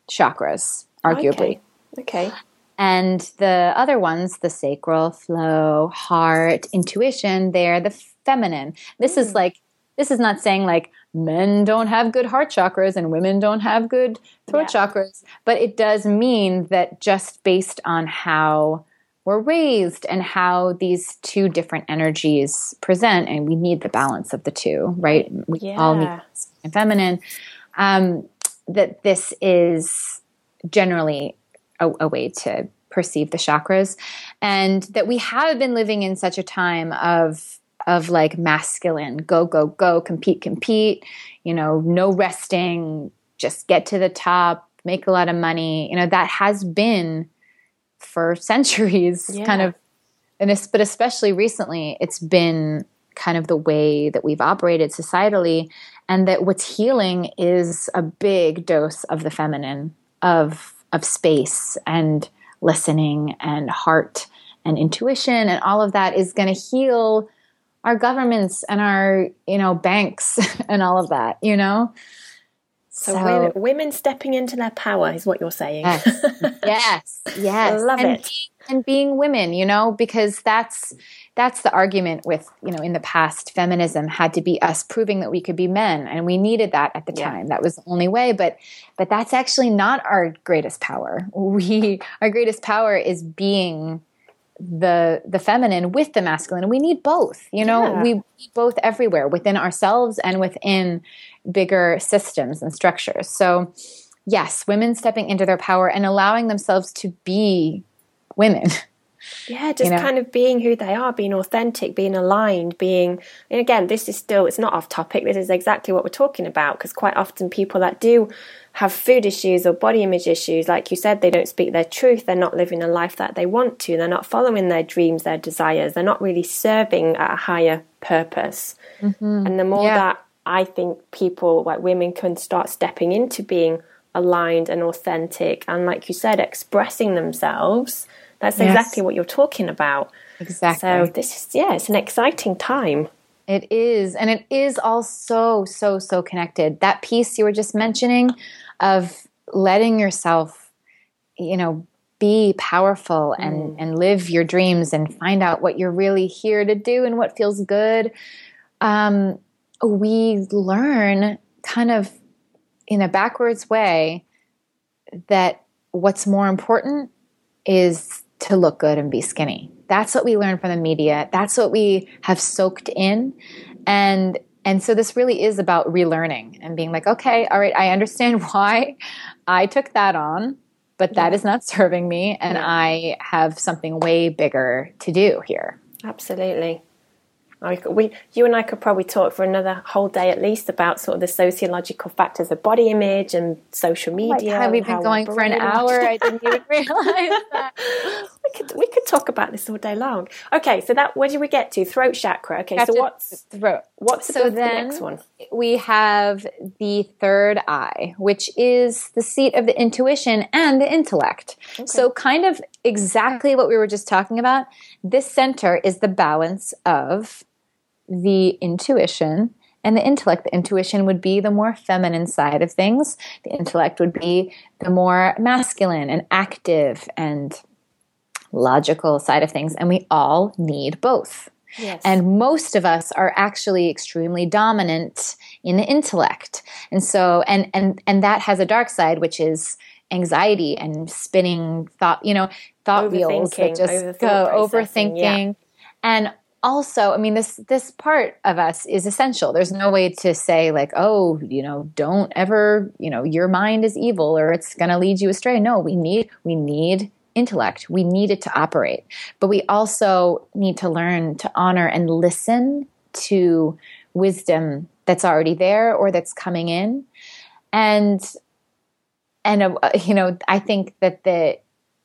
Speaker 2: chakras, arguably.
Speaker 1: Okay. okay.
Speaker 2: And the other ones, the sacral, flow, heart, intuition, they're the feminine. This mm. is hmm. like, this is not saying like men don't have good heart chakras and women don't have good throat yeah. chakras, but it does mean that just based on how we're raised and how these two different energies present, and we need the balance of the two, right? We
Speaker 1: yeah.
Speaker 2: all need and feminine. Um, that this is generally a, a way to perceive the chakras, and that we have been living in such a time of of like masculine go go go compete compete you know no resting just get to the top make a lot of money you know that has been for centuries yeah. kind of and this but especially recently it's been kind of the way that we've operated societally and that what's healing is a big dose of the feminine of of space and listening and heart and intuition and all of that is going to heal our governments and our you know banks and all of that you know
Speaker 1: so, so women, women, stepping into their power is what you're saying.
Speaker 2: Yes. Yes, yes.
Speaker 1: I love
Speaker 2: and
Speaker 1: it.
Speaker 2: being, and being women you know because that's that's the argument with you know in the past feminism had to be us proving that we could be men and we needed that at the yeah. time. That was the only way but but that's actually not our greatest power. We our greatest power is being the the feminine with the masculine. We need both you know yeah. we need both everywhere within ourselves and within bigger systems and structures. So yes women stepping into their power and allowing themselves to be women
Speaker 1: yeah just you know? kind of being who they are being authentic being aligned being and again this is still it's not off topic this is exactly what we're talking about because quite often people that do have food issues or body image issues, like you said, they don't speak their truth, they're not living a life that they want to, they're not following their dreams, their desires, they're not really serving at a higher purpose. Mm-hmm. And the more yeah. that I think people, like women, can start stepping into being aligned and authentic and like you said expressing themselves. That's yes. exactly what you're talking about.
Speaker 2: Exactly.
Speaker 1: so this is yeah it's an exciting time.
Speaker 2: It is and it is all so so so connected. That piece you were just mentioning of letting yourself you know be powerful and mm. and live your dreams and find out what you're really here to do and what feels good. Um, we learn kind of in a backwards way that what's more important is to look good and be skinny. That's what we learn from the media. That's what we have soaked in. And and so this really is about relearning and being like, okay, all right, I understand why I took that on, but that yeah. is not serving me and yeah. I have something way bigger to do here.
Speaker 1: Absolutely. I, we, you and I could probably talk for another whole day at least about sort of the sociological factors of body image and social media.
Speaker 2: Oh we've been going for an hour. I didn't even realize that.
Speaker 1: we could we could talk about this all day long. Okay, so that where did we get to? Throat chakra. Okay, so what's throat? What's so the, then the next one?
Speaker 2: We have the third eye, which is the seat of the intuition and the intellect. Okay. So kind of exactly what we were just talking about. This center is the balance of the intuition and the intellect. The intuition would be the more feminine side of things, the intellect would be the more masculine and active and logical side of things. And we all need both. Yes. And most of us are actually extremely dominant in the intellect. And so and and and that has a dark side which is anxiety and spinning thought, you know, thought wheels that just go overthinking. Yeah. And also, I mean, this this part of us is essential. There's no way to say like, oh, you know, don't ever, you know, your mind is evil or it's going to lead you astray. No, we need we need intellect. We need it to operate, but we also need to learn to honor and listen to wisdom that's already there or that's coming in, and and uh, you know, I think that the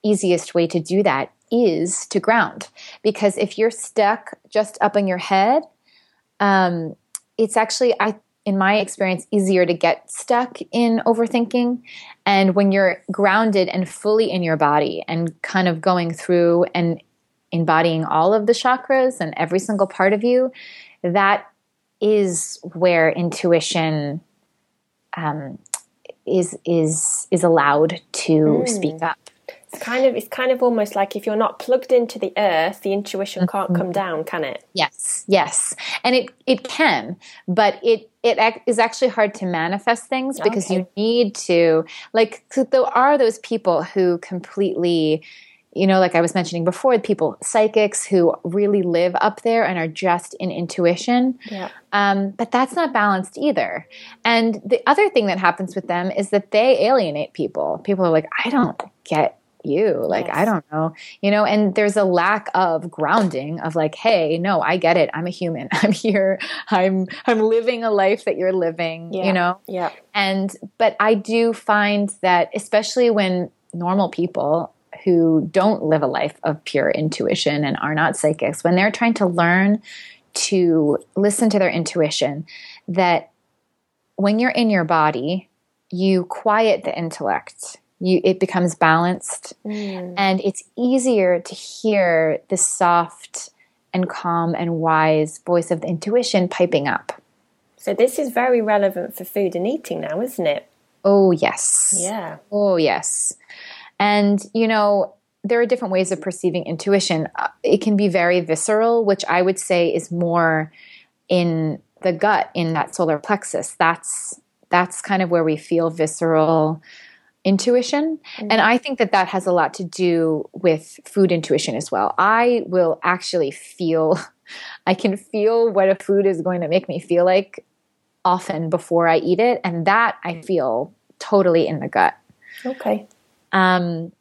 Speaker 2: easiest way to do that is to ground. Because if you're stuck just up in your head, um, it's actually, I, in my experience, easier to get stuck in overthinking. And when you're grounded and fully in your body and kind of going through and embodying all of the chakras and every single part of you, that is where intuition um, is is is allowed to mm. speak up
Speaker 1: it's kind of it's kind of almost like if you're not plugged into the earth, the intuition can't mm-hmm. come down, can it?
Speaker 2: Yes, yes, and it it can, but it it is actually hard to manifest things because okay. you need to like there are those people who completely you know like i was mentioning before people psychics who really live up there and are just in intuition yeah. um, but that's not balanced either and the other thing that happens with them is that they alienate people people are like i don't get you like yes. i don't know you know and there's a lack of grounding of like hey no i get it i'm a human i'm here i'm i'm living a life that you're living yeah. you know
Speaker 1: yeah
Speaker 2: and but i do find that especially when normal people who don't live a life of pure intuition and are not psychics when they're trying to learn to listen to their intuition that when you're in your body you quiet the intellect you it becomes balanced. Mm. and it's easier to hear the soft and calm and wise voice of the intuition piping up.
Speaker 1: So this is very relevant for food and eating now isn't it?
Speaker 2: Oh yes.
Speaker 1: Yeah.
Speaker 2: Oh yes. And you know there are different ways of perceiving intuition. Uh, it can be very visceral which i would say is more in the gut in that solar plexus. That's that's kind of where we feel visceral intuition. Mm-hmm. And I think that that has a lot to do with food intuition as well. I will actually feel, I can feel what a food is going to make me feel like often before I eat it. And that I feel totally in the gut.
Speaker 1: Okay.
Speaker 2: Um,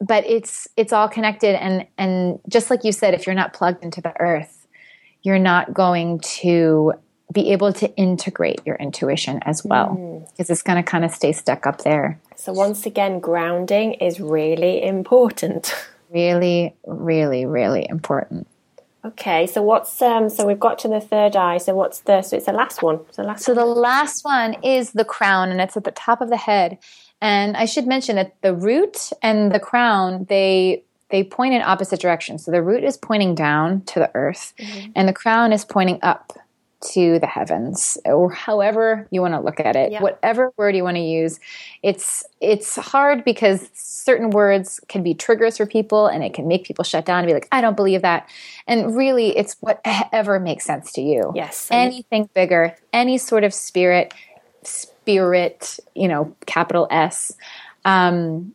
Speaker 2: but it's it's all connected and and just like you said if you're not plugged into the earth you're not going to be able to integrate your intuition as well because mm. it's going to kind of stay stuck up there.
Speaker 1: So, once again, grounding is really important.
Speaker 2: Really, really, really important.
Speaker 1: Okay, so what's um? So we've got to the third eye. So what's the? So it's the last one.
Speaker 2: So last. So the last one is the crown, and it's at the top of the head, And I should mention that the root and the crown, they they point in opposite directions. So the root is pointing down to the earth, mm-hmm. and the crown is pointing up to the heavens or however you want to look at it yeah. whatever word you want to use it's it's hard because certain words can be triggers for people and it can make people shut down and be like i don't believe that and really it's whatever makes sense to you
Speaker 1: yes
Speaker 2: anything bigger any sort of spirit spirit you know capital s um,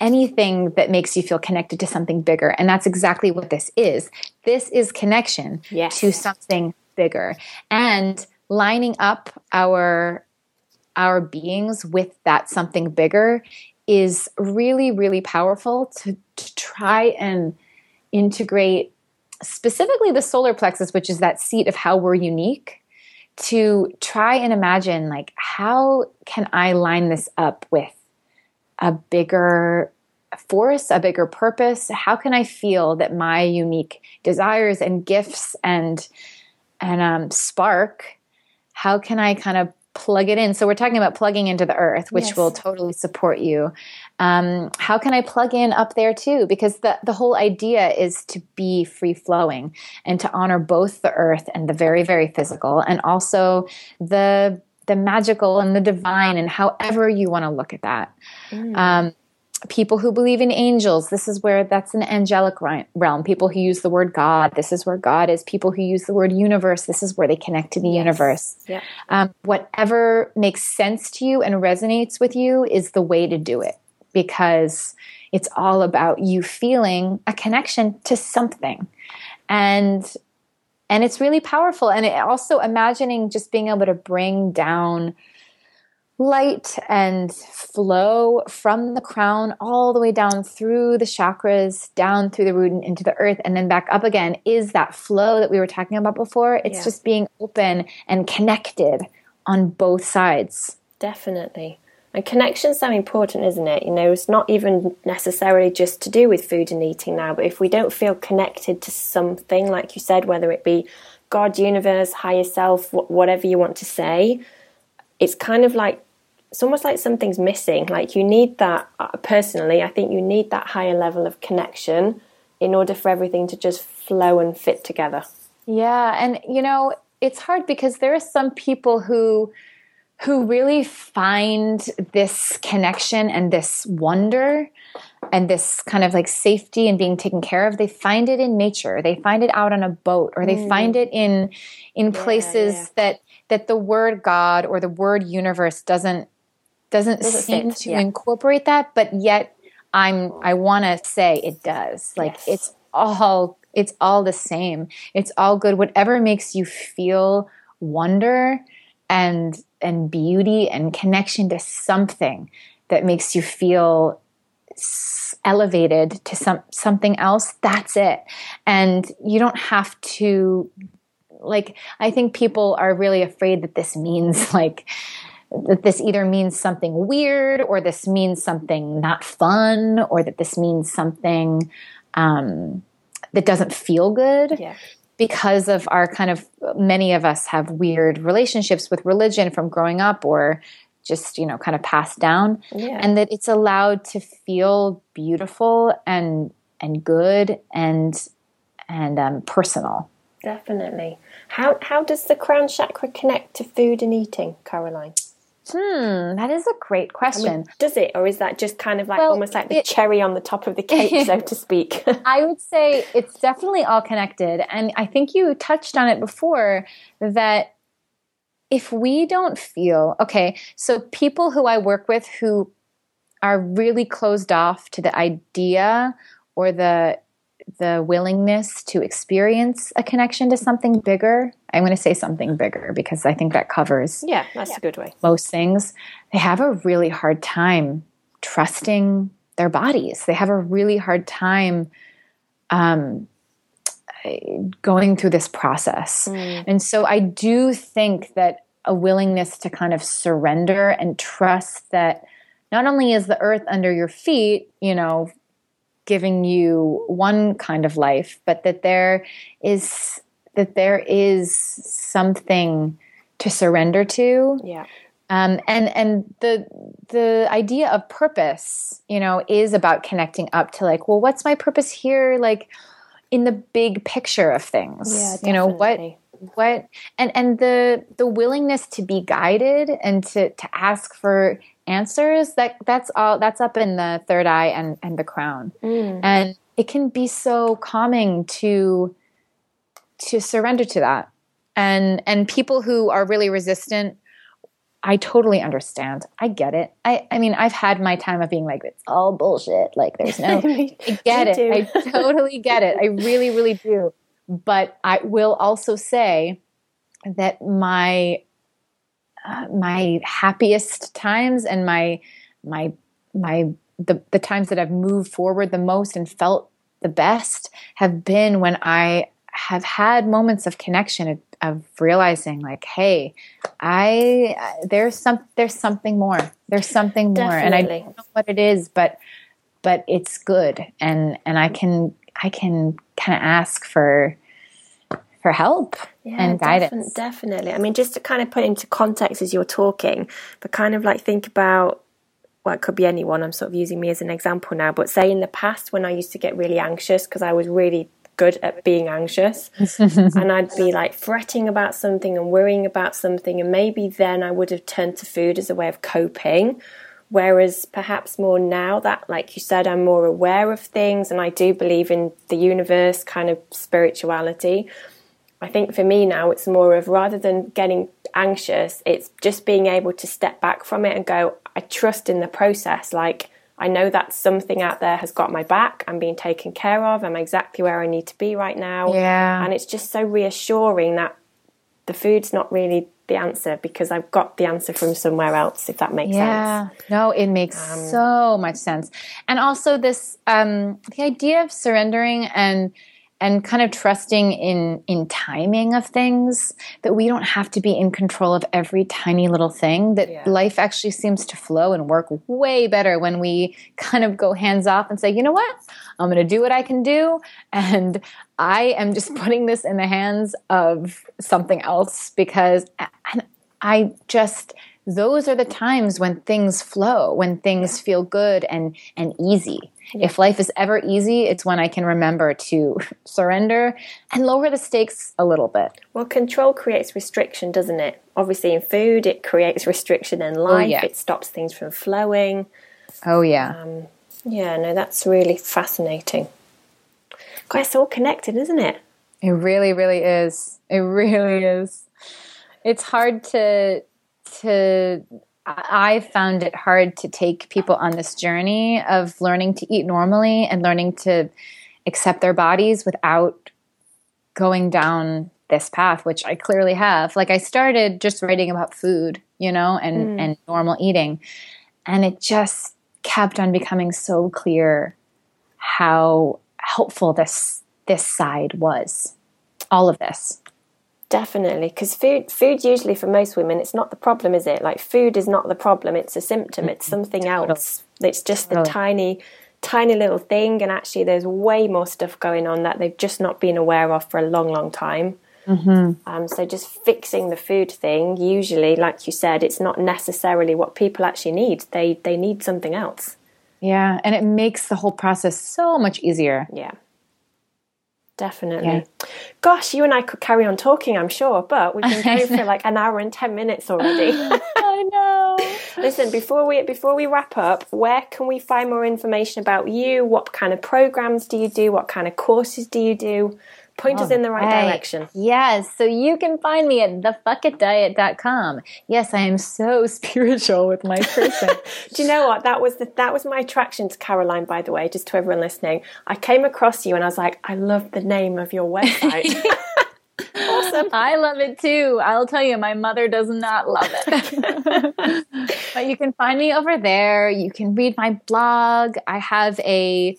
Speaker 2: anything that makes you feel connected to something bigger. And that's exactly what this is. This is connection yes. to something bigger. And lining up our our beings with that something bigger is really really powerful to, to try and integrate specifically the solar plexus which is that seat of how we're unique to try and imagine like how can i line this up with a bigger force a bigger purpose? How can i feel that my unique desires and gifts and and um, spark how can i kind of plug it in so we're talking about plugging into the earth which yes. will totally support you um, how can i plug in up there too because the, the whole idea is to be free flowing and to honor both the earth and the very very physical and also the the magical and the divine and however you want to look at that mm. um, people who believe in angels. This is where that's an angelic realm. People who use the word god. This is where god is. People who use the word universe. This is where they connect to the yes. universe.
Speaker 1: Yeah.
Speaker 2: um, whatever makes sense to you and resonates with you is the way to do it because it's all about you feeling a connection to something. And and it's really powerful. And it also imagining just being able to bring down light and flow from the crown all the way down through the chakras, down through the root and into the earth, and then back up again is that flow that we were talking about before. It's yeah. just being open and connected on both sides.
Speaker 1: Definitely. And connection's so important, isn't it? You know, it's not even necessarily just to do with food and eating now, but if we don't feel connected to something, like you said, whether it be God, universe, higher self, whatever you want to say, it's kind of like it's almost like something's missing. Like you need that, uh, personally, I think you need that higher level of connection in order for everything to just flow and fit together.
Speaker 2: Yeah. And, you know, it's hard because there are some people who who really find this connection and this wonder and this kind of like safety and being taken care of they find it in nature they find it out on a boat or they mm. find it in in places yeah, yeah. that that the word god or the word universe doesn't doesn't, doesn't seem fit, to yeah. incorporate that, but yet I'm I want to say it does. Like yes. it's all it's all the same. It's all good. Whatever makes you feel wonder and and beauty and connection to something that makes you feel elevated to some something else that's it and you don't have to like i think people are really afraid that this means like that this either means something weird or this means something not fun or that this means something um, that doesn't feel good.
Speaker 1: Yeah.
Speaker 2: Because of our kind of, many of us have weird relationships with religion from growing up or just, you know, kind of passed down.
Speaker 1: Yeah.
Speaker 2: And that it's allowed to feel beautiful and, and good and, and um, personal.
Speaker 1: Definitely. How, how does the crown chakra connect to food and eating, Caroline?
Speaker 2: Hmm, that is a great question. I mean,
Speaker 1: does it, or is that just kind of like well, almost like the it, cherry on the top of the cake, so to speak?
Speaker 2: I would say it's definitely all connected. And I think you touched on it before that if we don't feel okay, so people who I work with who are really closed off to the idea or the the willingness to experience a connection to something bigger. I'm going to say something bigger because I think that covers
Speaker 1: Yeah, that's a good way.
Speaker 2: Most things. They have a really hard time trusting their bodies. They have a really hard time um, going through this process. Mm. And so I do think that a willingness to kind of surrender and trust that not only is the earth under your feet, you know, giving you one kind of life, but that there is that there is something to surrender to.
Speaker 1: Yeah.
Speaker 2: Um, and and the the idea of purpose, you know, is about connecting up to like, well, what's my purpose here? Like in the big picture of things.
Speaker 1: Yeah,
Speaker 2: you know what what and and the the willingness to be guided and to to ask for answers that that's all that's up in the third eye and and the crown
Speaker 1: Mm.
Speaker 2: and it can be so calming to to surrender to that and and people who are really resistant i totally understand i get it i i mean i've had my time of being like it's all bullshit like there's no I get it. I totally get it. I really, really do. But I will also say that my uh, my happiest times and my my my the the times that I've moved forward the most and felt the best have been when I have had moments of connection of, of realizing like hey I there's some there's something more there's something more and I don't know what it is but but it's good. And and I can I can kind of ask for for help
Speaker 1: Yeah,
Speaker 2: and guidance.
Speaker 1: definitely. I mean, just to kind of put into context as you're talking, but kind of like think about, well, it could be anyone. I'm sort of using me as an example now, but say in the past when I used to get really anxious because I was really good at being anxious and I'd be like fretting about something and worrying about something, and maybe then I would have turned to food as a way of coping. Whereas perhaps more now that, like you said, I'm more aware of things and I do believe in the universe, kind of spirituality. I think for me now, it's more of rather than getting anxious, it's just being able to step back from it and go, I trust in the process. Like, I know that something out there has got my back. I'm being taken care of. I'm exactly where I need to be right now.
Speaker 2: Yeah.
Speaker 1: And it's just so reassuring that the food's not really the answer because I've got the answer from somewhere else, if that makes
Speaker 2: yeah
Speaker 1: sense.
Speaker 2: no it makes so much sense and also this um the idea of surrendering and and kind of trusting in in timing of things that we don't have to be in control of every tiny little thing that
Speaker 1: Yeah.
Speaker 2: life actually seems to flow and work way better when we kind of go hands off and say you know what i'm going to do what i can do and i am just putting this in the hands of something else because i just those are the times when things flow when things feel good and and easy if life is ever easy it's when i can remember to surrender and lower the stakes a little bit
Speaker 1: Well, control creates restriction, doesn't it? Obviously, in food, it creates restriction in oh, life.
Speaker 2: yeah.
Speaker 1: It stops things from flowing.
Speaker 2: oh yeah um,
Speaker 1: Yeah, no, that's really fascinating. Quite it's all connected, isn't it?
Speaker 2: It really, really is. It really is. It's hard to to I found it hard to take people on this journey of learning to eat normally and learning to accept their bodies without going down this path, which I clearly have. Like I started just writing about food, you know, and, mm. and normal eating. And it just kept on becoming so clear how helpful this this side was. All of this.
Speaker 1: Definitely, because food, food usually for most women, it's not the problem, is it? Like food is not the problem; it's a symptom. It's something else. It's just the tiny, tiny little thing, and actually, there's way more stuff going on that they've just not been aware of for a long, long time. Um, so just fixing the food thing, usually, like you said, it's not necessarily what people actually need. They they need something else.
Speaker 2: Yeah, and it makes the whole process so much easier.
Speaker 1: Yeah. Definitely.
Speaker 2: Yeah.
Speaker 1: Gosh, you and I could carry on talking, I'm sure, but we've been going for like an hour and ten minutes already.
Speaker 2: I know.
Speaker 1: Listen, before we before we wrap up, where can we find more information about you? What kind of programs do you do? What kind of courses do you do? Point us in the right
Speaker 2: Right.
Speaker 1: direction.
Speaker 2: Yes, so you can find me at thefuckitdiet.com. Yes, I am so spiritual with my person.
Speaker 1: Do you know what? That was the, that was my attraction to Caroline. By the way, just to everyone listening, I came across you and I was like, I love the name of your website. awesome.
Speaker 2: I love it too. I'll tell you, my mother does not love it. but you can find me over there. You can read my blog. I have a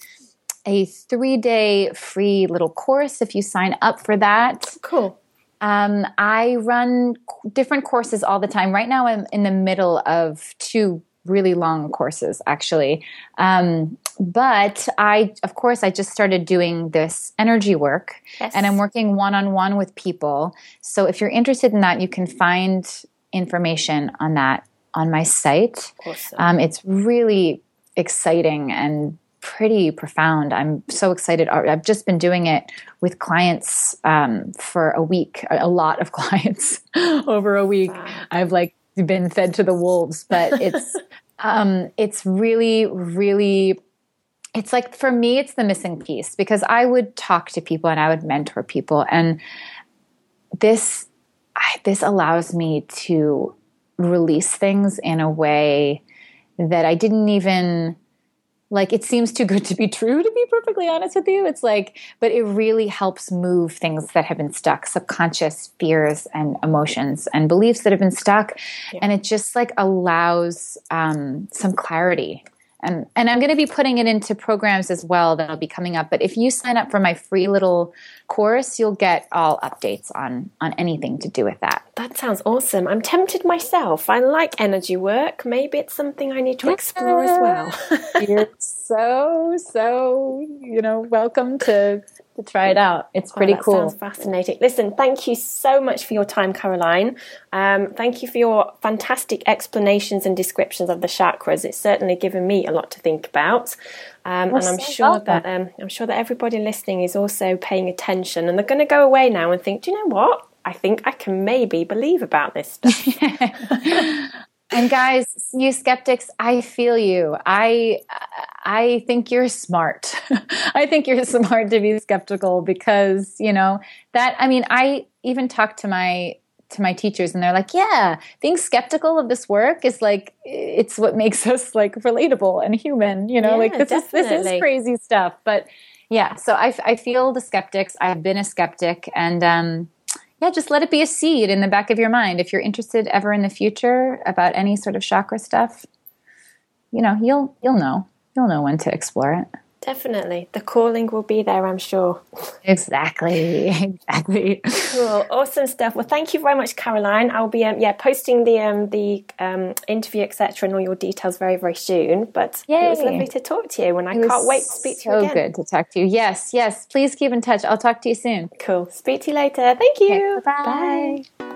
Speaker 2: a three day free little course if you sign up for that.
Speaker 1: Cool.
Speaker 2: Um, I run different courses all the time. Right now, I'm in the middle of two really long courses, actually. Um, but I, of course, I just started doing this energy work,
Speaker 1: Yes.
Speaker 2: and I'm working one on one with people. So if you're interested in that, you can find information on that on my site.
Speaker 1: Awesome.
Speaker 2: Um, it's really exciting and pretty profound. I'm so excited. I've just been doing it with clients um, for a week, a lot of clients over a week. Wow. I've like been fed to the wolves, but it's um, it's really, really. It's like for me, it's the missing piece because I would talk to people and I would mentor people, and this this allows me to release things in a way that I didn't even like it seems too good to be true to be perfectly honest with you. It's like but it really helps move things that have been stuck subconscious fears and emotions and beliefs that have been stuck. Yeah. and it just like allows um, some clarity and and I'm going to be putting it into programs as well that'll be coming up. But if you sign up for my free little course, you'll get all updates on on anything to do with that.
Speaker 1: That sounds awesome. I'm tempted myself. I like energy work. Maybe it's something I need to explore as well.
Speaker 2: So so you know welcome to to try it out. It's pretty
Speaker 1: oh,
Speaker 2: cool.
Speaker 1: Sounds fascinating. Listen, thank you so much for your time, Caroline. Um, thank you for your fantastic explanations and descriptions of the chakras. It's certainly given me a lot to think about, um, and I'm sure welcome. that um, I'm sure that everybody listening is also paying attention, and they're going to go away now and think, do you know what? I think I can maybe believe about this stuff.
Speaker 2: and guys, you skeptics, I feel you. I I think you're smart. I think you're smart to be skeptical because, you know, that I mean, I even talked to my to my teachers and they're like, "Yeah, being skeptical of this work is like it's what makes us like relatable and human, you know, yeah, like this definitely. is this is crazy stuff." But yeah, so I I feel the skeptics. I've been a skeptic and um yeah, just let it be a seed in the back of your mind. If you're interested ever in the future about any sort of chakra stuff, you know, you'll you'll know. You'll know when to explore it.
Speaker 1: Definitely. The calling will be there, I'm sure.
Speaker 2: Exactly. Exactly.
Speaker 1: Cool. Awesome stuff. Well, thank you very much, Caroline. I'll be um, yeah posting the um, the um, interview, etc., and all your details very, very soon. But Yay. it was lovely to talk to you, and I can't wait to speak to you again.
Speaker 2: So good to talk to you. Yes, yes. Please keep in touch. I'll talk to you soon.
Speaker 1: Cool. Speak to you later. Thank you.
Speaker 2: Okay, bye. Bye.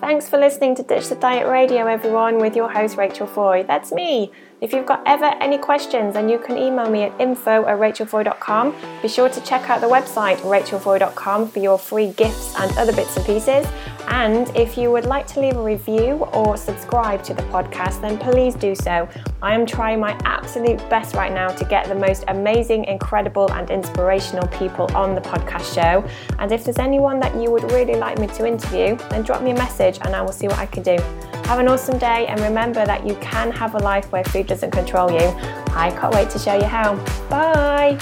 Speaker 1: Thanks for listening to Ditch the Diet Radio, everyone, with your host Rachel Foy. That's me. If you've got ever any questions, then you can email me at info at rachelfoy.com. Be sure to check out the website rachelfoy.com for your free gifts and other bits and pieces. And if you would like to leave a review or subscribe to the podcast, then please do so. I am trying my absolute best right now to get the most amazing, incredible, and inspirational people on the podcast show. And if there's anyone that you would really like me to interview, then drop me a message and I will see what I can do. Have an awesome day and remember that you can have a life where food doesn't control you. I can't wait to show you how. Bye!